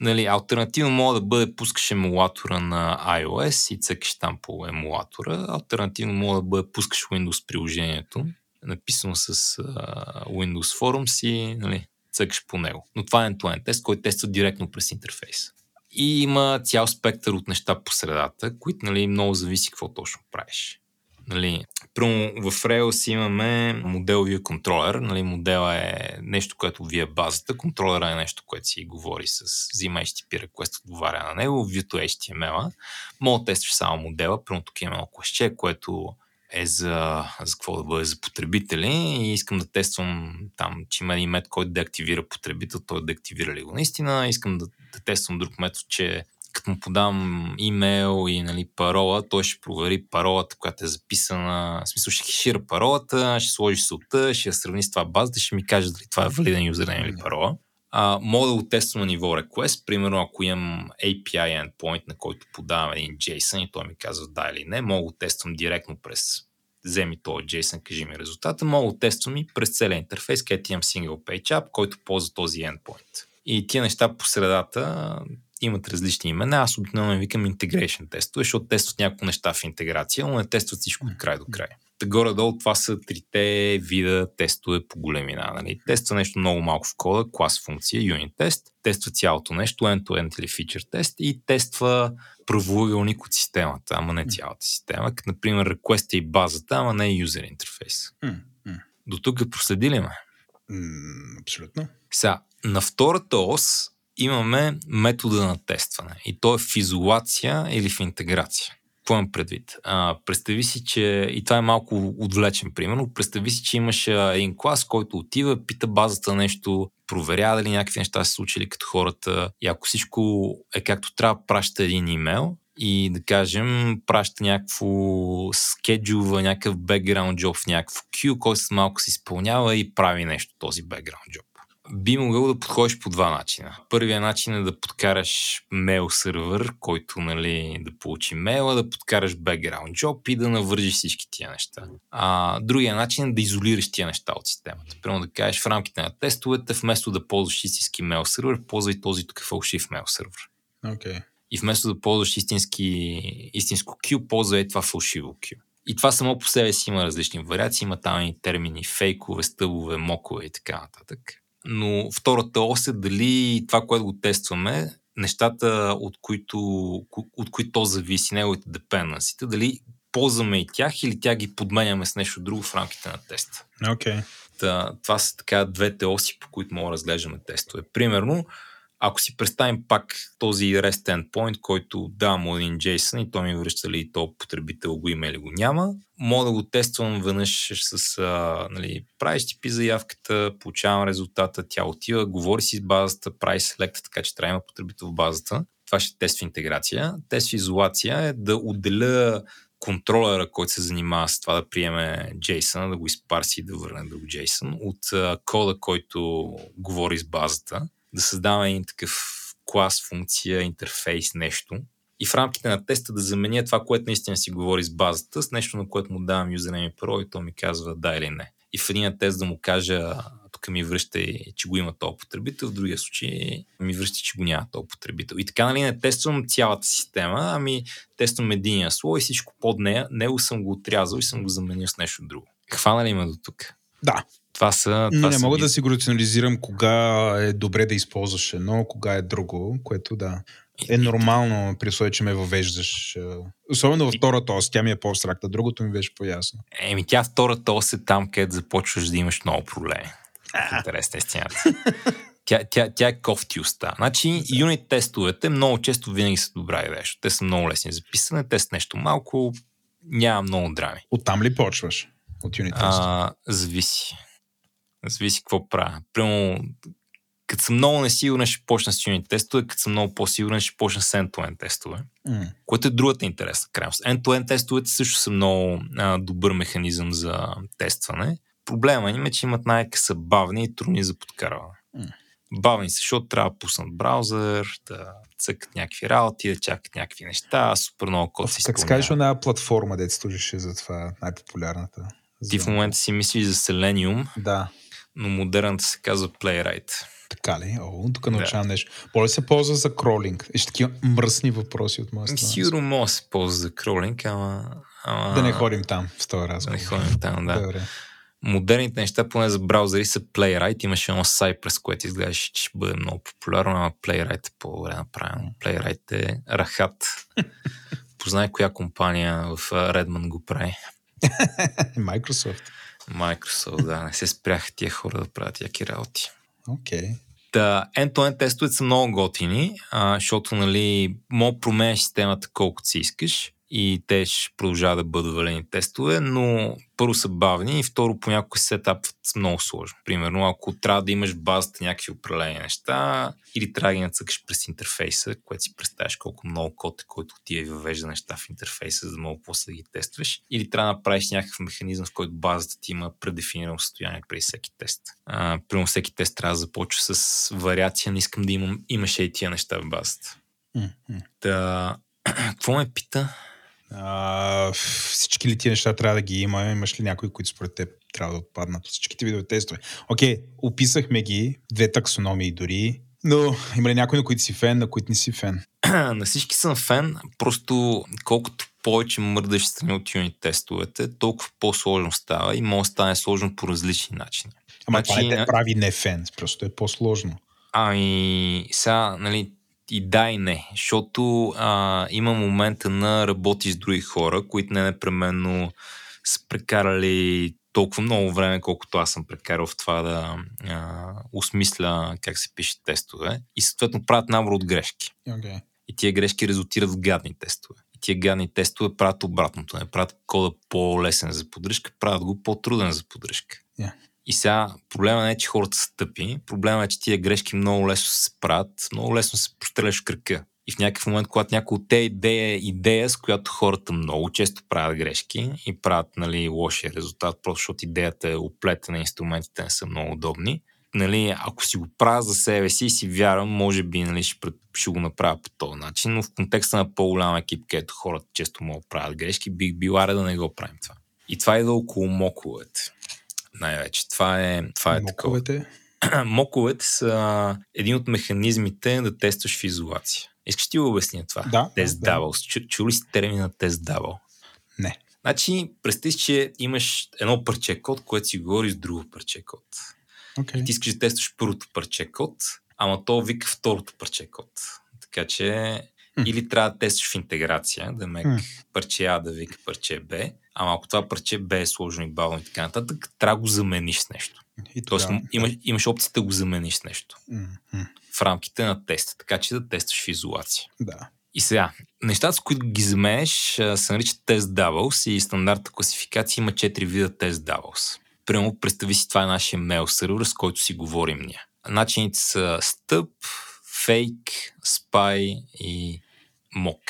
Нали, альтернативно може да бъде пускаш емулатора на iOS и цъкаш там по емулатора. Альтернативно може да бъде пускаш Windows приложението, написано с uh, Windows Forums и нали, цъкаш по него. Но това е end-to-end тест, който тества директно през интерфейса. И има цял спектър от неща по средата, които нали, много зависи какво точно правиш. Нали, Прямо в Rails имаме моделовия контролер. Нали, модела е нещо, което вие базата. Контролера е нещо, което си говори с взима HTTP request, отговаря на него. Вито HTML. Мога да тестваш само модела. Прямо тук имаме класче, което е за, за какво да бъде за потребители и искам да тествам там, че има един метод, който да активира потребител, той да активира ли го наистина. Искам да, да тествам друг метод, че като му подам имейл и нали, парола, той ще провери паролата, която е записана. В смисъл ще хешира паролата, ще сложи султа, ще я сравни с това базата, ще ми каже дали това е валиден юзернейм или парола. А, мога да го тествам на ниво request. Примерно, ако имам API endpoint, на който подавам един JSON и той ми казва да или не, мога да тествам директно през вземи този JSON, кажи ми резултата, мога да тествам и през целия интерфейс, където имам single page app, който ползва този endpoint. И тия неща по средата имат различни имена. Аз обикновено викам integration тестове, защото тестват няколко неща в интеграция, но не тестват всичко от край до край. Та горе-долу това са трите вида тестове по големина. Нали? Тества нещо много малко в кода, клас функция, юнит тест, тества цялото нещо, end-to-end или feature тест и тества правоъгълник от системата, ама не цялата система, като например request и базата, ама не юзер интерфейс. До тук проследили ме? абсолютно. Сега, на втората ос имаме метода на тестване и то е в изолация или в интеграция. Какво имам предвид? А, представи си, че, и това е малко отвлечен примерно, представи си, че имаш един клас, който отива, пита базата нещо, проверява дали някакви неща се случили като хората и ако всичко е както трябва, праща един имейл и да кажем, праща някакво скеджува, някакъв background job в някакво queue, който малко се изпълнява и прави нещо този background job би могъл да подходиш по два начина. Първият начин е да подкараш мейл сервер, който нали, да получи мейла, да подкараш background job и да навържиш всички тия неща. А другия начин е да изолираш тия неща от системата. Примерно да кажеш в рамките на тестовете, вместо да ползваш истински мейл сервер, ползвай този тук фалшив мейл сервер. Okay. И вместо да ползваш истински, истинско Q, ползвай това фалшиво Q. И това само по себе си има различни вариации. Има там и термини фейкове, стъбове, мокове и така нататък но втората ос е дали това, което го тестваме, нещата, от които, от които то зависи, неговите депенденсите, дали ползваме и тях или тя ги подменяме с нещо друго в рамките на теста. Okay. Та, това са така двете оси, по които мога да разглеждаме тестове. Примерно, ако си представим пак този REST endpoint, който давам му един JSON и той ми връща ли то потребител го има или го няма, мога да го тествам веднъж с, нали, правиш ти пи заявката, получавам резултата, тя отива, говори си с базата, прави селекта, така че трябва да има потребител в базата. Това ще е тест в интеграция. Тест в изолация е да отделя контролера, който се занимава с това да приеме JSON, да го изпарси и да върне друг JSON, от а, кода, който говори с базата да създава един такъв клас, функция, интерфейс, нещо. И в рамките на теста да заменя това, което наистина си говори с базата, с нещо, на което му давам юзернейм и парол и то ми казва да или не. И в един тест да му кажа, тук ми връща, че го има този потребител, в другия случай ми връща, че го няма този потребител. И така, нали, не тествам цялата система, ами тествам единия слой и всичко под нея. Него съм го отрязал и съм го заменил с нещо друго. Хвана ли ме до тук? Да, това са. Това не са мога да си го рационализирам кога е добре да използваш едно, кога е друго, което да. Е нормално, при условие, че ме въвеждаш. Особено във втората ос, тя ми е по-абстракта, другото ми беше по-ясно. Еми, тя втората ос е там, където започваш да имаш много проблеми. Интересна истината. тя, тя, тя е кофти уста. Значи, юнит тестовете много често винаги са добра идея, те са много лесни за писане, тест нещо малко, няма много драми. Оттам ли почваш? От юнит тестове? Зависи. Зависи какво правя. Прямо, като съм много несигурен, ще почна с юнит тестове, като съм много по-сигурен, ще почна с end-to-end тестове. Mm. Което е другата интересна крайност. End-to-end тестовете също са много а, добър механизъм за тестване. Проблема им е, че имат най-къса бавни и трудни за подкарване. Mm. Бавни са, защото трябва да пуснат браузър, да цъкат някакви работи, да чакат някакви неща, супер много код се Как скажеш една платформа, дето служише за това най-популярната? Ти в момента си мислиш за Selenium. Да но модерната се казва Playwright. Така ли? О, тук научавам да. нещо. Поле се ползва за кролинг? Ще такива мръсни въпроси от моя страна. Сигурно може да се ползва за кролинг, ама, ама... Да не ходим там в този разговор. Да не ходим там, да. Добре. Модерните неща, поне за браузъри, са Playwright. Имаше едно през което изглеждаше, че ще бъде много популярно, ама Playwright е по-добре направено. Playwright е рахат. *laughs* Познай коя компания в Redmond го прави. Microsoft. Microsoft, да. Не се спряха тия хора да правят яки работи. Окей. Okay. Та, end-to-end тестовете са много готини, а, защото, нали, мога променяш системата колкото си искаш и те ще продължават да бъдат валени тестове, но първо са бавни и второ понякога сетапът много сложно. Примерно, ако трябва да имаш базата някакви определени неща или трябва да ги нацъкаш през интерфейса, което си представяш колко много код е, който ти е въвежда неща в интерфейса, за да мога после да ги тестваш, или трябва да направиш някакъв механизъм, в който базата ти има предефинирано състояние при всеки тест. А, примерно всеки тест трябва да започва с вариация, не искам да имам, имаше и тия неща в базата. Mm-hmm. Та, *clears throat* какво ме пита? А, всички ли тия неща трябва да ги има? Имаш ли някои, които според теб трябва да отпаднат от всичките видове тестове? Окей, описахме ги, две таксономии дори, но има ли някой, на които си фен, на които не си фен? *clears throat* на всички съм фен, просто колкото повече мърдаш страни от юнит тестовете, толкова по-сложно става и може да стане сложно по различни начини. Ама значи, това не те прави не фен, просто е по-сложно. Ами, сега, нали, и да и не, защото а, има момента на работи с други хора, които не непременно са прекарали толкова много време, колкото аз съм прекарал в това да а, осмисля как се пише тестове и съответно правят набор от грешки. Okay. И тия грешки резултират в гадни тестове. И тия гадни тестове правят обратното. Не правят кода по-лесен за поддръжка, правят го по-труден за поддръжка. Yeah. И сега проблема не е, че хората са тъпи, проблема е, че тия грешки много лесно се правят, много лесно се простреляш в кръка. И в някакъв момент, когато някой от те идея, идея, с която хората много често правят грешки и правят нали, лошия резултат, просто защото идеята е оплетена, инструментите не са много удобни. Нали, ако си го правя за себе си и си вярвам, може би нали, ще, ще го направя по този начин, но в контекста на по-голям екип, където хората често могат да правят грешки, бих била да не го правим това. И това е да около моковете най-вече. Това е, това е Моковете? такова. *clears throat* Моковете са един от механизмите да тестваш в изолация. Искаш ти да обясня това? Да. Тест да. дабъл. Чу, чу ли си термина тест дабъл? Не. Значи, представи че имаш едно парче код, което си говори с друго парче код. Okay. И ти искаш да тестваш първото парче код, ама то вика второто парче код. Така че mm. или трябва да тестваш в интеграция, да мек mm. парче А да вика парче Б, Ама ако това парче бе сложно и бавно и така нататък, трябва да го замениш с нещо. И Тоест да. имаш, имаш опцията да го замениш с нещо. Mm-hmm. В рамките на теста, така че да тестваш в изолация. Да. И сега, нещата, с които ги заменеш, се наричат тест doubles и стандартната класификация има 4 вида тест doubles. Прямо представи си, това е нашия мейл сервер, с който си говорим ние. Начините са стъп, фейк, спай и мок.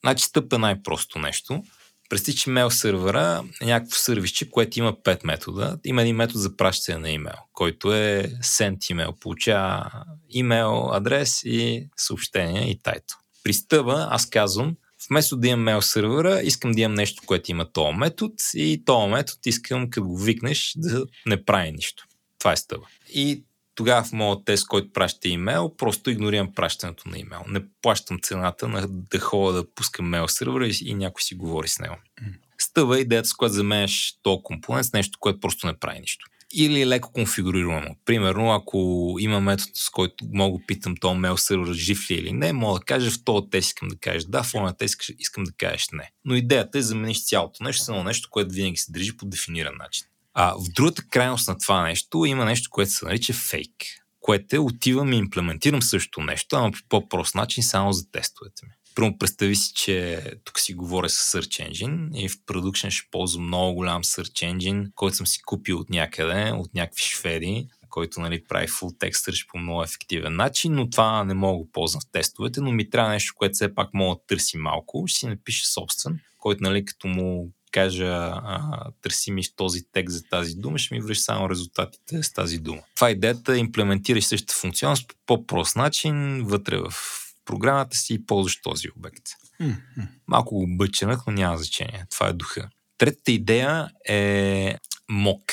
Значи стъп е най-просто нещо. Представи, че мейл сервера е някакво сервисче, което има 5 метода. Има един метод за пращане на имейл, който е send имейл. Получава имейл, адрес и съобщение и тайто. При стъба аз казвам, вместо да имам мейл сервера, искам да имам нещо, което има този метод и този метод искам, като го викнеш, да не прави нищо. Това е стъба. И тогава в моят тест, който праща имейл, просто игнорирам пращането на имейл. Не плащам цената на да ходя да пускам мейл сервера и, и някой си говори с него. Стъва идеята, с която заменяш този компонент с нещо, което просто не прави нищо. Или леко конфигурирано. Примерно, ако има метод, с който мога питам този мейл сервер жив ли е или не, мога да кажа в този тест искам да кажеш да, в този тест искам да кажеш не. Но идеята е замениш цялото нещо с едно нещо, което винаги се държи по дефиниран начин. А в другата крайност на това нещо има нещо, което се нарича фейк, което е отивам и имплементирам също нещо, ама по по-прост начин само за тестовете ми. Първо представи си, че тук си говоря с Search Engine и в Production ще ползвам много голям Search Engine, който съм си купил от някъде, от някакви шведи, който нали, прави full text search по много ефективен начин, но това не мога да ползвам в тестовете, но ми трябва нещо, което все пак мога да търси малко. Ще си напиша собствен, който нали, като му кажа а, търси ми този текст за тази дума, ще ми връща само резултатите с тази дума. Това е идеята, имплементираш същата функционалност по по-прост начин вътре в програмата си и ползваш този обект. Mm-hmm. Малко го бъченах, но няма значение. Това е духа. Третата идея е мок,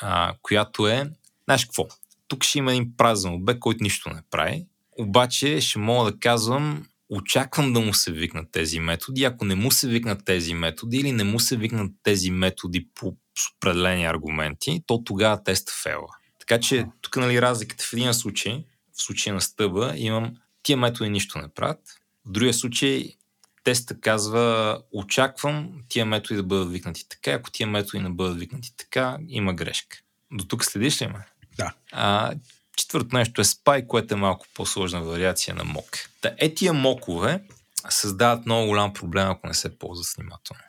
а, която е, знаеш какво, тук ще има един празен обект, който нищо не прави, обаче ще мога да казвам очаквам да му се викнат тези методи. Ако не му се викнат тези методи или не му се викнат тези методи по определени аргументи, то тогава теста фейла. Така че тук нали, разликата в един случай, в случая на стъба, имам тия методи нищо не правят. В другия случай теста казва, очаквам тия методи да бъдат викнати така, ако тия методи не бъдат викнати така, има грешка. До тук следиш ли ме? Да. А, четвърто нещо е спай, което е малко по-сложна вариация на мок. Та е тия мокове създават много голям проблем, ако не се ползват внимателно.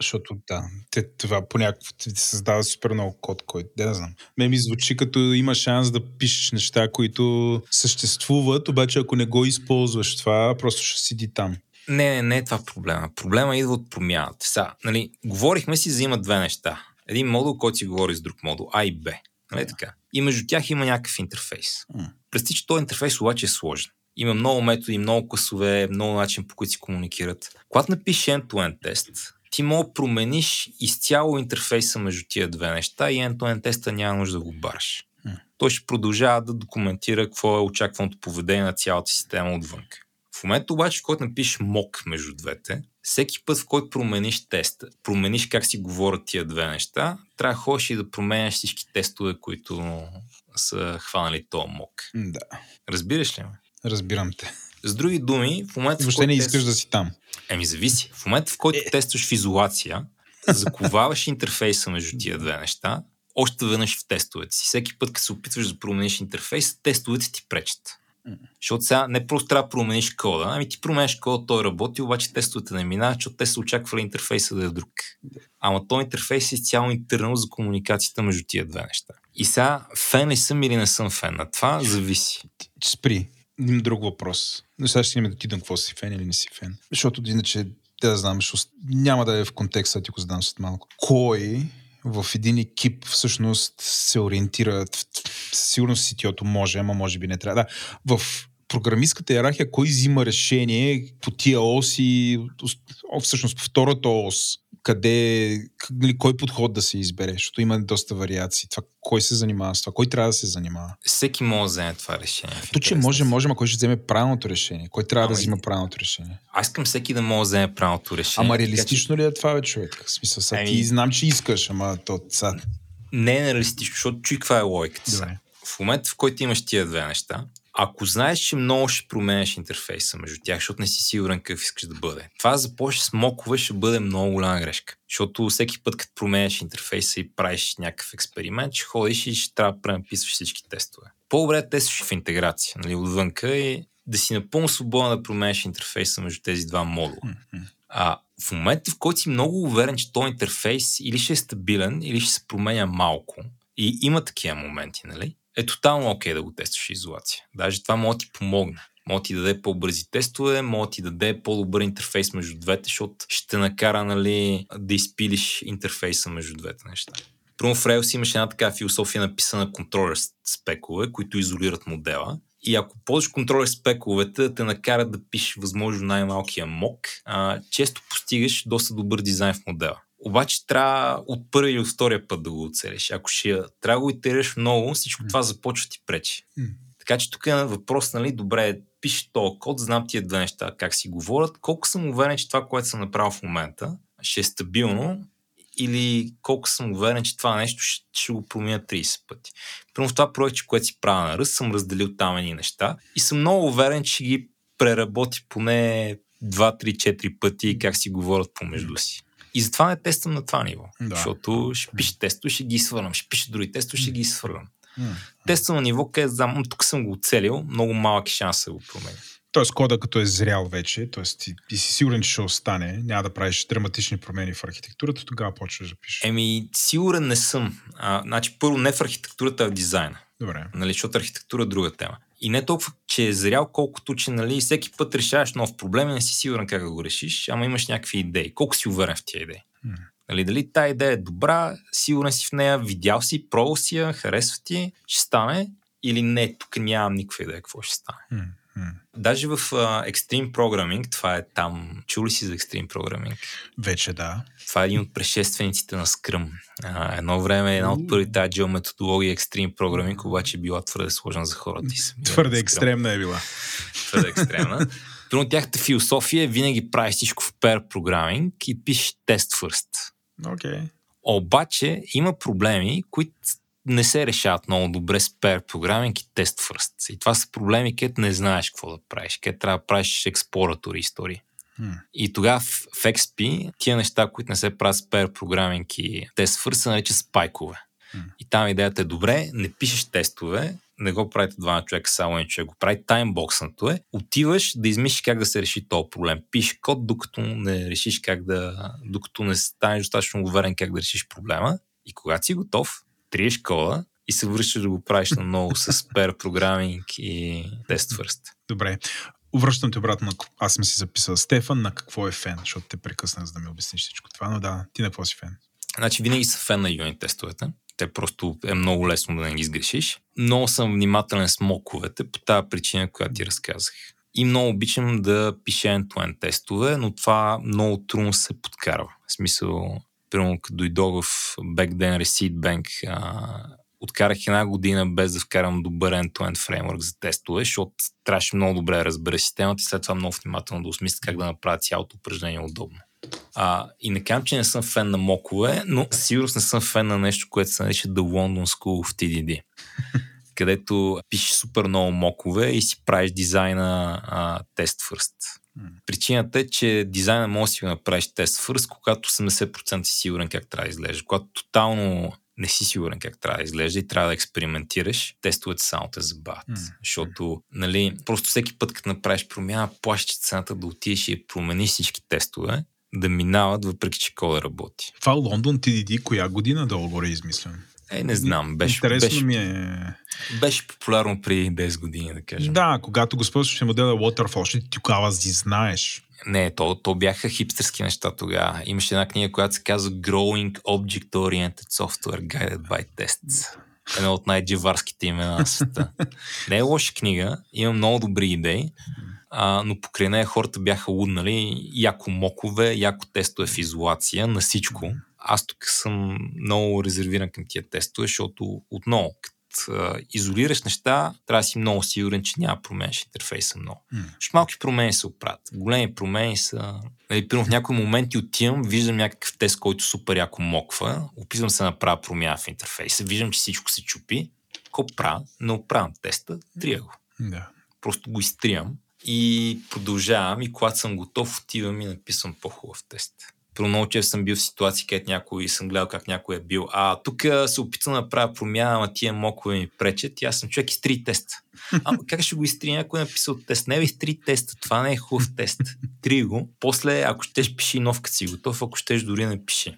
Защото да, те, това по някакво ти създава супер много код, който да не знам. Ме ми звучи като има шанс да пишеш неща, които съществуват, обаче ако не го използваш това, просто ще седи там. Не, не, не е това проблема. Проблема идва от промяната. Сега, нали, говорихме си за има две неща. Един модул, който си говори с друг модул, А и Б. Нали така? И между тях има някакъв интерфейс. Представи, че този интерфейс обаче е сложен. Има много методи, много класове, много начин по които си комуникират. Когато напишеш end-to-end тест, ти мога да промениш изцяло интерфейса между тия две неща и end-to-end теста няма нужда да го бараш. Той ще продължава да документира какво е очакваното поведение на цялата система отвън. В момента обаче, в който напишеш мок между двете, всеки път, в който промениш теста, промениш как си говорят тия две неща, трябва да ходиш и да променяш всички тестове, които са хванали този мок. Да, Разбираш ли ме? разбирам те. С други думи, в момента. в Въобще който не тест- искаш да си там. Еми, зависи. В момента, в който Е. тестваш в изолация, заковаваш интерфейса между тия две неща, още веднъж в тестовете си. Всеки път, като се опитваш да промениш интерфейс, тестовете ти пречат. Защото сега не просто трябва да промениш кода, ами ти променяш кода, той работи, обаче тестовете не минават, защото те са очаквали интерфейса да е друг. Ама този интерфейс е изцяло интернал за комуникацията между тия две неща. И сега, фен ли съм или не съм фен на това, зависи. Спри. Имам друг въпрос. Но сега ще имаме да отидем какво си фен или не си фен. Защото иначе, да знам, ост- няма да е в контекста, ти го задам след малко. Кой в един екип всъщност се ориентира, със сигурност CTO-то може, ама може би не трябва. Да, в програмистката иерархия, кой взима решение по тия оси, всъщност по втората ос, къде, нали, кой подход да се избере, защото има доста вариации. Това, кой се занимава с това, кой трябва да се занимава. Всеки може да вземе това решение. То, че може, си. може, ама кой ще вземе правилното решение? Кой трябва да Ама и- взима правилното решение? Аз искам всеки да може да вземе правилното решение. Ама така че реалистично ли е това, бе, човек? В смисъл, сега Ами- ти знам, че искаш, ама то са... Не е нереалистично, защото чуй каква е логиката. Добре. В момента, в който имаш тия две неща, ако знаеш, че много ще променяш интерфейса между тях, защото не си сигурен какъв искаш да бъде, това да започнеш с мокове ще бъде много голяма грешка. Защото всеки път, като променяш интерфейса и правиш някакъв експеримент, ще ходиш и ще трябва да пренаписваш всички тестове. По-добре тестваш в интеграция, нали, отвънка и да си напълно свободен да променяш интерфейса между тези два модула. А в момента, в който си много уверен, че този интерфейс или ще е стабилен, или ще се променя малко, и има такива моменти, нали? Е тотално окей да го тестваш изолация. Даже това може да ти помогне. Може ти даде по-бързи тестове, може ти даде по-добър интерфейс между двете, защото ще те накара нали, да изпилиш интерфейса между двете неща. Първо в Rails имаше една така философия написана контролер спекове, които изолират модела. И ако ползваш контролер спековете да те накарат да пишеш възможно най-малкия мок, а, често постигаш доста добър дизайн в модела. Обаче трябва от първи или от втория път да го оцелиш. Ако ще трябва да го итерираш много, всичко това започва ти пречи. Така че тук е въпрос, нали, добре, пишеш този код, знам тия две неща как си говорят, колко съм уверен, че това, което съм направил в момента, ще е стабилно или колко съм уверен, че това нещо ще, ще го променя 30 пъти. Първо в това проекте, което си правя на ръст, съм разделил там едни неща и съм много уверен, че ги преработи поне 2, 3, 4 пъти как си говорят помежду си. И затова не тествам на това ниво. Да. Защото ще пише тестове, ще ги свърнам. Ще пише други тестове, ще ги свърнам. М. Тествам на ниво, където знам, «М, тук съм го оцелил, много малък е шанс да го променя. Тоест кода като е зрял вече, т.е. Ти, ти си сигурен, че ще остане, няма да правиш драматични промени в архитектурата, тогава почваш да пишеш. Еми, сигурен не съм. А, значи, първо не в архитектурата, а в дизайна. Добре. Нали, защото архитектура е друга тема. И не толкова, че е зрял, колкото, че нали, всеки път решаваш нов проблем и не си сигурен как да го решиш, ама имаш някакви идеи. Колко си уверен в тия идеи? М. Нали, дали тази идея е добра, сигурен си в нея, видял си, пробвал си я, харесва ти, ще стане или не, тук нямам никаква идея какво ще стане. М, Даже в uh, Extreme Programming, това е там, чули ли си за Extreme Programming? Вече да. Това е един от предшествениците на Scrum. А, едно време една от първите agile методологии Extreme Programming, обаче била твърде сложна за хората. И Твърде екстремна е била. Твърде екстремна. *laughs* Трудно тяхната философия е винаги прави всичко в pair programming и пише тест first. Окей. Обаче има проблеми, които не се решават много добре с pair programming и тест first. И това са проблеми, където не знаеш какво да правиш, където трябва да правиш експлоратори истории. М. И тогава в, в XP тия неща, които не се правят с pair програминг и тест се наричат спайкове. М. И там идеята е добре, не пишеш тестове, не го правите двама човека, само един човек го прави, таймбокснато е, отиваш да измислиш как да се реши този проблем. Пишеш код, докато не решиш как да, докато не станеш достатъчно уверен как да решиш проблема. И когато си готов, триеш кода и се връщаш да го правиш наново с pair програминг и тест first. Добре. Връщам те обратно на... Аз съм си записал Стефан на какво е фен, защото те прекъсна, за да ми обясниш всичко това. Но да, ти на какво си фен? Значи винаги съм фен на юнит тестовете. Те просто е много лесно да не ги сгрешиш. Много съм внимателен с моковете по тази причина, която ти разказах. И много обичам да пиша end-to-end тестове, но това много трудно се подкарва. В смисъл, примерно като дойдох в back then Receipt Bank, а, откарах една година без да вкарам добър end-to-end фреймворк за тестове, защото трябваше много добре да разбера системата и след това много внимателно да осмисля как да направя цялото упражнение удобно. А, и не казвам, че не съм фен на мокове, но сигурно не съм фен на нещо, което се нарича The London School of TDD. където пишеш супер много мокове и си правиш дизайна а, тест first. Причината е, че дизайна може да си го направиш тест first, когато 80% си сигурен как трябва да изглежда. Когато тотално не си сигурен как трябва да изглежда и трябва да експериментираш, тестовете само те забавят. М. Защото, нали, просто всеки път, като направиш промяна, плащаш цената да отидеш и промениш всички тестове, да минават, въпреки че кода работи. Това Лондон TDD, коя година долу горе е измислен? Е, не знам, беше, Интересно беше, ми е... беше популярно преди 10 години, да кажем. Да, когато го спъсваше модела Waterfall, ще ти тогава си знаеш. Не, то, то бяха хипстърски неща тогава. Имаше една книга, която се казва Growing Object Oriented Software Guided by Tests. Едно от най-джеварските имена на света. *laughs* Не е лоша книга, има много добри идеи, а, но покрай нея хората бяха луднали яко мокове, яко тестове в изолация на всичко. Аз тук съм много резервиран към тия тестове, защото отново, като изолираш неща, трябва да си много сигурен, че няма променяш интерфейса много. Защото малки промени се оправят. Големи промени са... Нали, примерно в някои моменти отивам, виждам някакъв тест, който супер яко моква, опитвам се да направя промяна в интерфейса, виждам, че всичко се чупи. Какво правя? Не оправям теста, трия го. Да. Просто го изтриям и продължавам и когато съм готов, отивам и написвам по-хубав тест. Про много често съм бил в ситуации, където някой съм гледал как някой е бил. А тук се опитвам да направя промяна, ама тия мокове ми пречат и аз съм човек изтри теста. Ама *laughs* как ще го изтри? Някой е написал тест. Не изтри теста, това не е хубав тест. *laughs* Три го. После, ако щеш, пиши нов, като си готов, ако щеш, дори не пиши.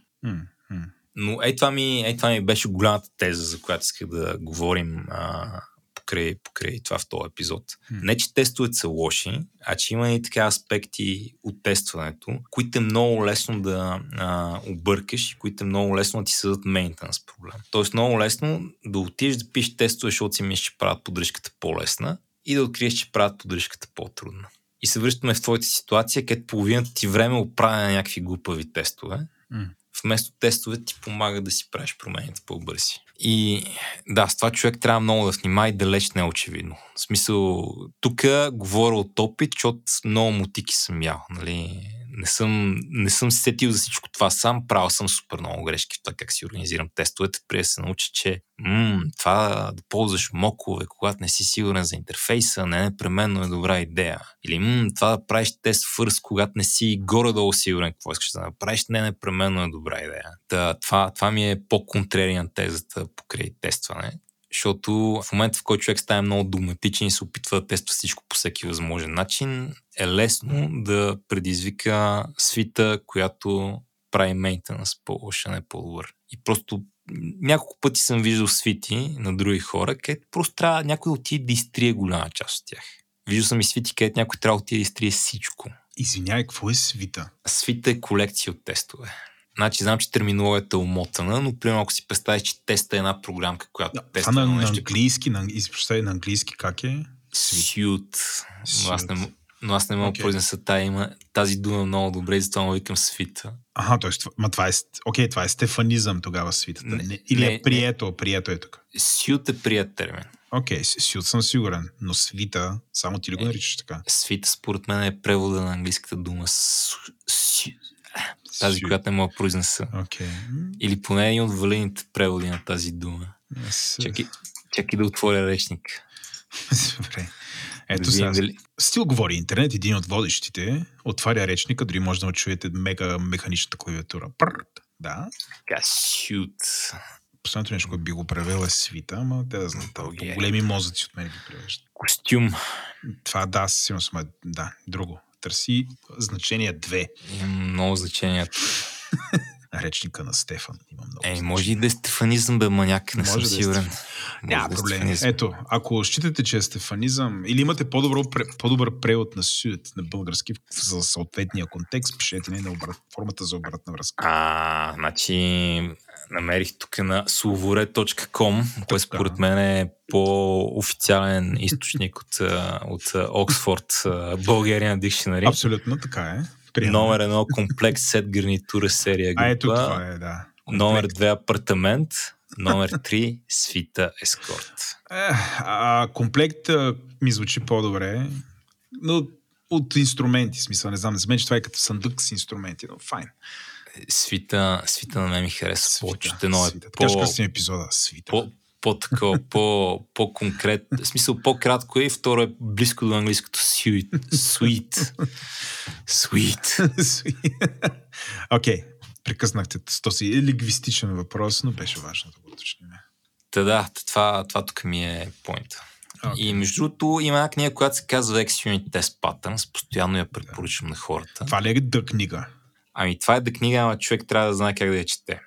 Но ей това, ми, ей това ми беше голямата теза, за която исках да говорим а, покрай, покрай това в този епизод. М. Не, че тестовете са лоши, а че има и така аспекти от тестването, които е много лесно да а, объркаш и които е много лесно да ти съдат мейнтенс проблем. Тоест много лесно да отидеш да пишеш тестове, защото си мислиш, че правят поддръжката по-лесна и да откриеш, че правят поддръжката по-трудна. И се връщаме в твоята ситуация, където половината ти време е оправя на някакви глупави тестове, М. вместо тестове ти помага да си правиш промените по-бързи. И да, с това човек трябва много да внимава и далеч не е очевидно. В смисъл, тук говоря от опит, защото много мутики съм ял. Нали? Не съм, не съм се сетил за всичко това сам, правил съм супер много грешки в това как си организирам тестовете, преди да се науча, че м- това да ползваш мокове, когато не си сигурен за интерфейса, не непременно е добра идея. Или м- това да правиш тест фърс, когато не си горе-долу сигурен какво искаш да направиш, не непременно е добра идея. Та, това, това ми е по-контрери на тезата покрай тестване. Защото в момента, в който човек стане много догматичен и се опитва да тества всичко по всеки възможен начин, е лесно да предизвика свита, която прави мейнтенанс по-лош, а не по-добър. И просто няколко пъти съм виждал свити на други хора, където просто трябва някой да отиде да изтрие голяма част от тях. Виждал съм и свити, където някой трябва да отиде да изтрие всичко. Извинявай, какво е свита? Свита е колекция от тестове. Значи, знам, че терминологията е умотана, но примерно ако си представиш, че теста е една програмка, която Да, тества това на, на нещо, английски, на, на английски как е? Сют. Но аз не, но аз не мога да произнеса тая има. Тази дума много добре и затова му викам свита. Аха, т.е. ма това е, окей, това е стефанизъм тогава свитата. Не, Не, или не, е прието, прието е тук. Сют е прият термин. Окей, с- сют съм сигурен, но свита, само ти ли го Е. наричаш така? Свита според мен е превода на английската дума. Тази, Сют. която не мога да произнеса. М, Или поне един от валидните преводи на тази дума. аз- Чакай, чакай да отворя речник. Добре. Ето Да сега. дали- Стил говори интернет, един от водещите, отваря речника, дори може да чуете мега механичната клавиатура. Прррт. Да. Така, шют. Последното нещо, което би го превел е свита, ама те да знаят. България. Големи мозъци от мен ги превеждат. Костюм. Това да, със сигурност, ама да, друго. Търси значение 2. Има много значения. *laughs* Речника на Стефан. Има много. Ей, може и да е стефанизъм, бе, маняк, не Може съм да е сигурен. Няма да е проблем. стефанизъм. Ето, ако считате, че е стефанизъм или имате по-добро, по-добър превод на сюд на български за съответния контекст, пишете ни на обрат, формата за обратна връзка. А, значи, намерих тук на словоре.com, което според мен е по-официален източник от, от Оксфорд Bulgarian Dictionary. Абсолютно така е. Приемам. Номер едно комплект сет гарнитура серия А ето група. това е, да. Номер две апартамент. Номер три *laughs* свита ескорт. Е, а, комплект а, ми звучи по-добре, но от инструменти, смисъл, не знам, за мен, че това е като съндък с инструменти, но файн. Свита, свита на мен ми харесва повече. Едно е по, кръстим епизода. Свита. по, по-такова, по, по-конкрет, в смисъл по-кратко е и второ е близко до английското sweet. Sweet. Sweet. *laughs* Окей, прекъснахте с този лингвистичен въпрос, но беше важно да го уточним. Та да, това, това тук ми е поинта. Окей. И между другото има една книга, която се казва X-Unit Test Patterns. Постоянно я препоръчвам на хората. Това ли е да книга? Ами това е да книга, ама човек трябва да знае как да я чете.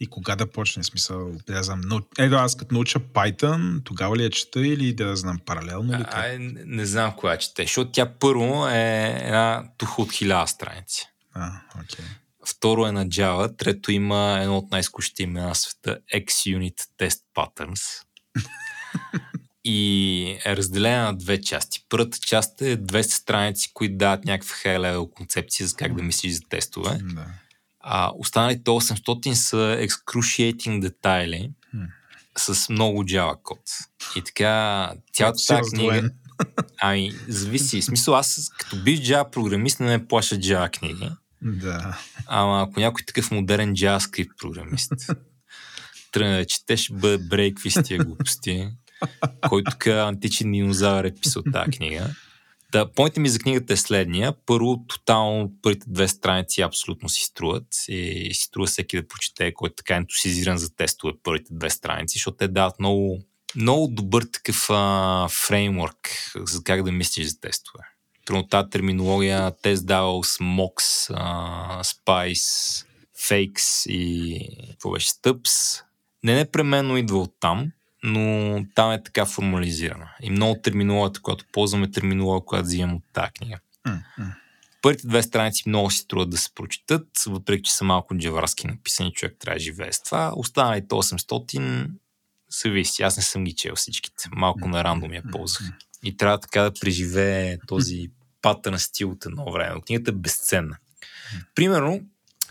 И кога да почне? Смисъл, да знам. Но, ето аз като науча Python, тогава ли я чета или да знам паралелно ли? А, не, не знам коя чете, защото тя първо е една туха от хиляда страници. А, окей. Второ е на Java, трето има едно от най-скучните имена на света XUnit Test Patterns. *laughs* и е разделена на две части. Първата част е 200 страници, които дават някаква high-level концепция за как да мислиш за тестове. Да. А останалите 800 са excruciating детайли Хм. с много Java код. И така, цялата Си тази книга... *laughs* Ами, зависи. В смисъл, аз като биш Java програмист не ме плаша Java книги. Да. Ама ако някой такъв модерен JavaScript програмист *laughs* тръгне да чете, ще бъде брейкви с тия глупости, който тук античен динозавър е писал тази книга. Та, поинтът ми за книгата е следния. Първо, тотално първите две страници абсолютно си струват и си струва всеки да прочете, който е така ентусизиран за тестове първите две страници, защото те дават много, много добър такъв а, фреймворк за как да мислиш за тестове. Примерно тази терминология, тест DAOs, MOX, а, Spice, Fakes и какво беше, Stubs, не непременно идва от там, но там е така формализирана. И много терминологията, която ползваме, терминология, която взимам от тази книга. М. Първите две страници много си струват да се прочитат, въпреки че са малко джаварски написани, човек трябва да живее с това. Останалите 800 зависи. Аз не съм ги чел всичките. Малко на рандом я ползвах. И трябва така да преживее този патърн стил от едно време. Книгата е безценна. Примерно,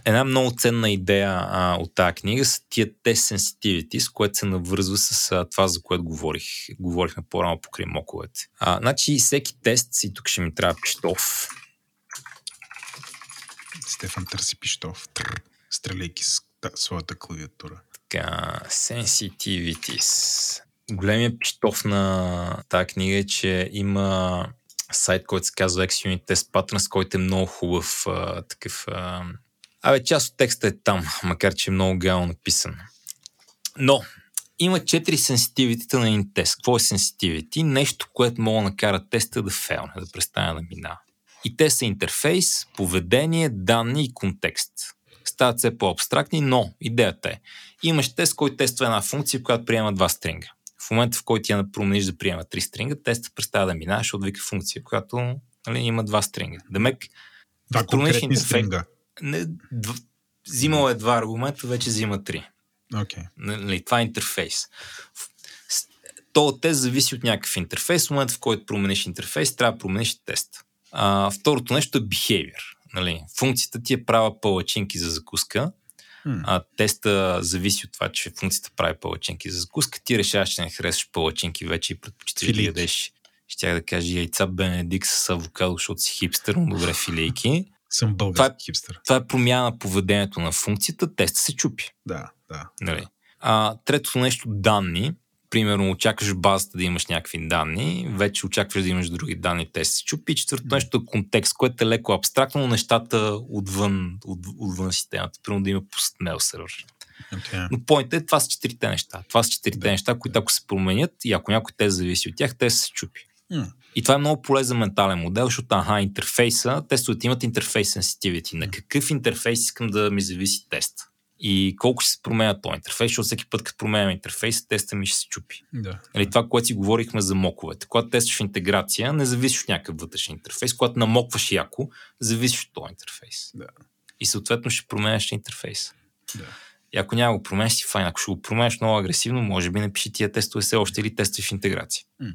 една много ценна идея а, от тази книга са тия тест sensitivity, с което се навързва с а, това, за което говорих. Говорихме по-рано покрай моковете. А, значи всеки тест, и тук ще ми трябва пиштов, Стефан търси пиштов, тррр, стреляйки с та- своята клавиатура. Така, sensitivities. Големия пиштов на тази книга е, че има сайт, който се казва XUnit Test Patterns, който е много хубав а, такъв... А... Абе, част от текста е там, макар че е много гално написан. Но, има четири сенситивитета на един тест. Какво е sensitivity? Нещо, което мога да накара теста да фейлне, да престане да минава. И те са интерфейс, поведение, данни и контекст. Стават все по-абстрактни, но идеята е. Имаш тест, който тества една функция, която приема два стринга. В момента, в който я промениш да приема три стринга, тестът престава да минава, защото вика функция, която нали, има два стринга. Демек, Да, промениш конкретни интерфейс- стринга. Не, дв... взимал е два аргумента, вече взима три. Окей. Нали, това е интерфейс. То тест зависи от някакъв интерфейс. В момента, в който промениш интерфейс, трябва да промениш тест. А, второто нещо е behavior. Нали, функцията ти е права палачинки за закуска, М. а теста зависи от това, че функцията прави палачинки за закуска. Ти решаваш, че не харесваш палачинки вече и предпочиташ да ядеш. Щях да кажа яйца Бенедикт с авокадо, защото си хипстер, но добре филейки. Съм Това български е- хипстър. Това е промяна на поведението на функцията, теста се чупи. Да, да. Нали? А, третото нещо, данни. примерно очакваш базата да имаш някакви данни, вече очакваш да имаш други данни, те се чупи. Четвърто нещо е контекст, което е леко абстрактно, но нещата отвън, от, отвън системата. Примерно да има пуст мейл сервер. Okay. Но поинтът е, това са четирите неща. Това са четирите да, неща, които ако се променят и ако някой те зависи от тях, те се чупи. Mm. И това е много полезен ментален модел, защото аха, интерфейса, тестовете имат интерфейс sensitivity. На какъв интерфейс искам да ми зависи тест? И колко ще се променя този интерфейс, защото всеки път, като променям интерфейс, теста ми ще се чупи. Да. Нали, това, което си говорихме за моковете. Когато тестваш интеграция, не зависиш от някакъв вътрешен интерфейс. Когато намокваш яко, зависиш от този интерфейс. Да. И съответно ще променяш интерфейс. Да. И ако няма го променяш, си файн. Ако ще го променяш много агресивно, може би напиши тия тестове все още или тестваш интеграция. М,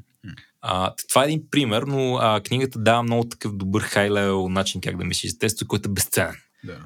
А, това е един пример, но а, книгата дава много такъв добър хай-левел начин как да мислиш за тестове, който е безценен. Да.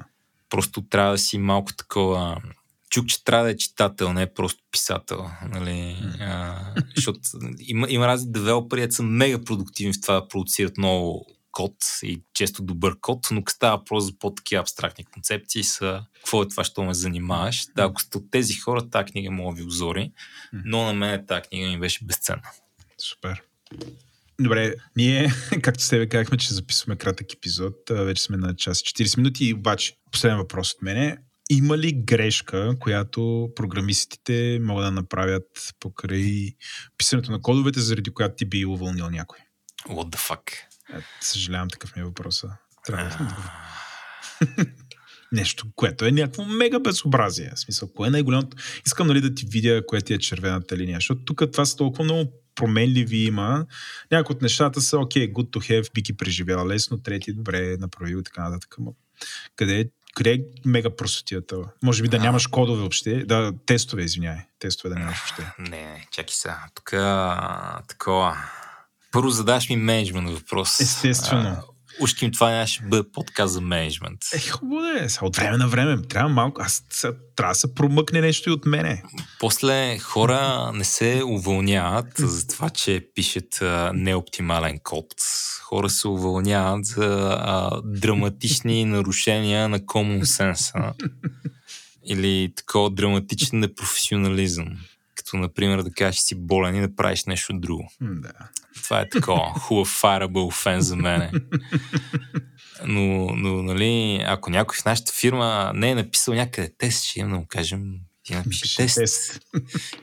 Просто трябва да си малко такова... Чук, че трябва да е читател, не е просто писател. Нали? А, защото има, има разни девелопери, са мега продуктивни в това да продуцират много код и често добър код, но като става просто за по-такива абстрактни концепции са какво е това, що ме занимаваш. Да, ако сте от тези хора, тази книга мога ви озори, но на мен тази книга ми беше безценна. Супер. Добре, ние, *laughs* както с тебе казахме, че записваме кратък епизод, вече сме на час и 40 минути, обаче последен въпрос от мене. Има ли грешка, която програмистите могат да направят покрай писането на кодовете, заради която ти би уволнил някой? What the fuck? Е, съжалявам, такъв ми е въпроса. Трябва да. *laughs* Нещо, което е някакво мега безобразие. В смисъл, кое е най-голямото? Искам нали, да ти видя, кое ти е червената линия, защото тук това са толкова много променливи има. Някои от нещата са, окей, okay, good to have, би ги преживяла лесно, трети, добре, направил и така нататък. Къде къде е мега простотията? Може би да нямаш кодове въобще, да, тестове, извиняй, тестове да нямаш въобще. Не, *laughs* не, чакай сега. Тук такова. Първо задаш ми менеджмент въпрос. Естествено. А, Ушки им това нямаше бъде подкаст за менеджмент. Е, хубаво да е. От време на време. Трябва малко. Аз трябва да се промъкне нещо и от мене. После хора не се уволняват за това, че пишат а, неоптимален код. Хора се уволняват за а, драматични *laughs* нарушения на common sense. Или такова драматичен непрофесионализъм. Като, например, да кажеш си болен и да правиш нещо друго. Да. Това е такова *laughs* хубав fireable фен за мене. Но, но, нали, ако някой в нашата фирма не е написал някъде тест, ще имам да му кажем, ти напиши Пиши тест, тест.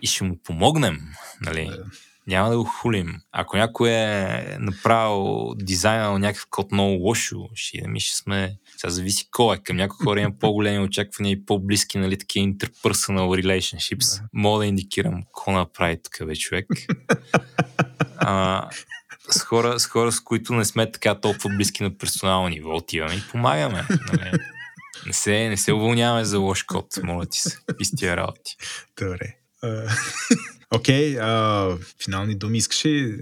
и ще му помогнем. Нали? Да. Няма да го хулим. Ако някой е направил дизайна на някакъв код много лошо, ще идем и ще сме... Сега зависи кой е. Към някои хора има по-големи очаквания и по-близки, нали, такива interpersonal relationships. Мога да индикирам какво направи тук, бе, човек. а, с хора, с хора, с които не сме така толкова близки на персонално ниво, отиваме и помагаме. Нали? Не се, не се уволняваме за лош код, моля ти се. Истия работи. Добре. *laughs* Окей, а, финални думи. Искаш ли...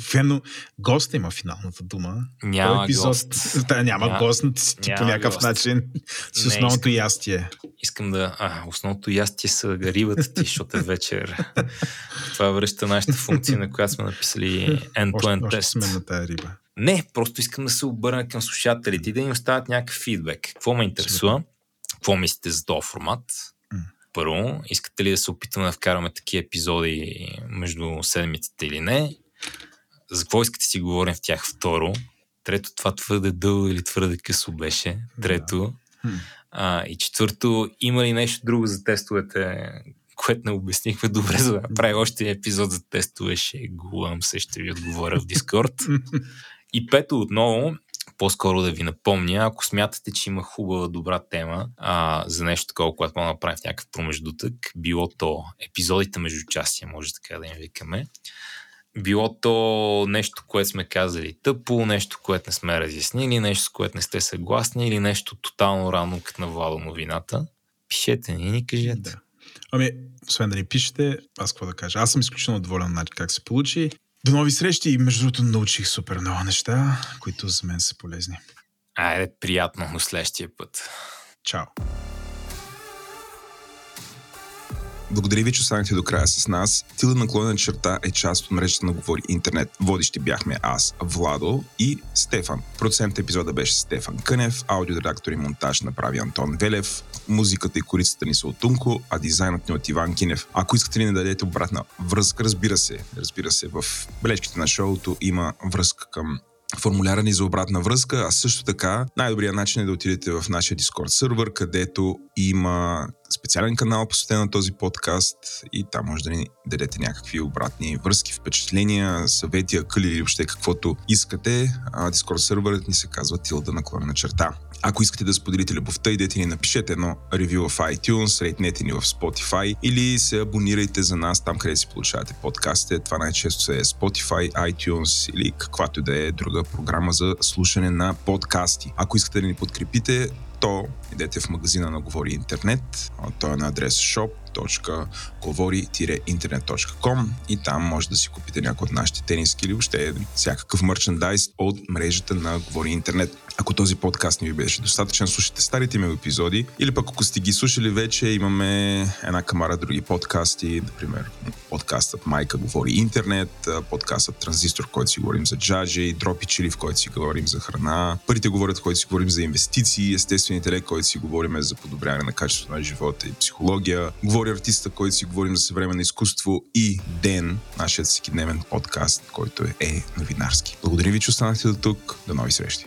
Фено, гост има финалната дума. Няма Този гост. *laughs* Да, няма Ня- гост, ти, ти по няма някакъв гост. начин с Не основното искам. ястие. Искам да... А, основното ястие са рибата ти, защото е вечер. *laughs* Това връща нашата функция, на която сме написали end-to-end тест. сме на тая риба. Не, просто искам да се обърна към слушателите и да им оставят някакъв фидбек. Какво ме интересува? Какво мислите за този формат? Първо, искате ли да се опитаме да вкараме такива епизоди между седмиците или не? За какво искате да си говорим в тях? Второ, трето, това твърде дълго или твърде късо беше. Трето, Хм. а, и четвърто, има ли нещо друго за тестовете, което не обяснихме добре, за да направя още епизод за тестове, ще гувам се, ще ви отговоря в Дискорд. И пето отново, по-скоро да ви напомня, ако смятате, че има хубава, добра тема а, за нещо такова, което мога да направим в някакъв промеждутък, било то епизодите между частия, може така да им викаме, било то нещо, което сме казали тъпо, нещо, което не сме разяснили, нещо, с което не сте съгласни или нещо тотално рано, като на Владо новината, пишете ни и ни кажете. Да. Ами, освен да ни пишете, аз какво да кажа? Аз съм изключително доволен начин как се получи. До нови срещи и между другото научих супер много неща, които за мен са полезни. Айде, приятно до следващия път. Чао! Благодаря ви, че останахте до края с нас. Тилда наклонена черта е част от мрежата на Говори Интернет. Водещи бяхме аз, Владо и Стефан. Процент епизода беше Стефан Кънев, аудиоредактор и монтаж направи Антон Велев, музиката и корицата ни са от Тунко, а дизайнът ни от Иван Кинев. Ако искате ли да дадете обратна връзка, разбира се, разбира се, в бележките на шоуто има връзка към формуляра ни за обратна връзка, а също така най-добрият начин е да отидете в нашия Discord сервер, където има специален канал посветен на този подкаст и там може да ни дадете някакви обратни връзки, впечатления, съвети, акъли или въобще каквото искате. Discord серверът ни се казва Тилда наклонена черта. Ако искате да споделите любовта, идете ни напишете едно ревю в iTunes, рейтнете ни в Spotify или се абонирайте за нас там, къде си получавате подкастите. Това най-често е Spotify, iTunes или каквато да е друга програма за слушане на подкасти. Ако искате да ни подкрепите, то идете в магазина на Говори Интернет. Той е на адрес shop www.govori-internet.com и там може да си купите някои от нашите тениски или въобще всякакъв мерчендайз от мрежата на Говори Интернет. Ако този подкаст не ви беше достатъчен, слушайте старите ми епизоди или пък ако сте ги слушали вече, имаме една камара други подкасти, например подкастът Майка говори интернет, подкастът Транзистор, в който си говорим за джаджи, Дропи Чили, в който си говорим за храна, Парите говорят, в който си говорим за инвестиции, Естествен интелект, който си говорим за подобряване на качеството на живота и психология, Говори артиста, който си говорим за съвременно изкуство и Ден, нашият всекидневен подкаст, който е новинарски. Благодаря ви, че останахте до тук. До нови срещи!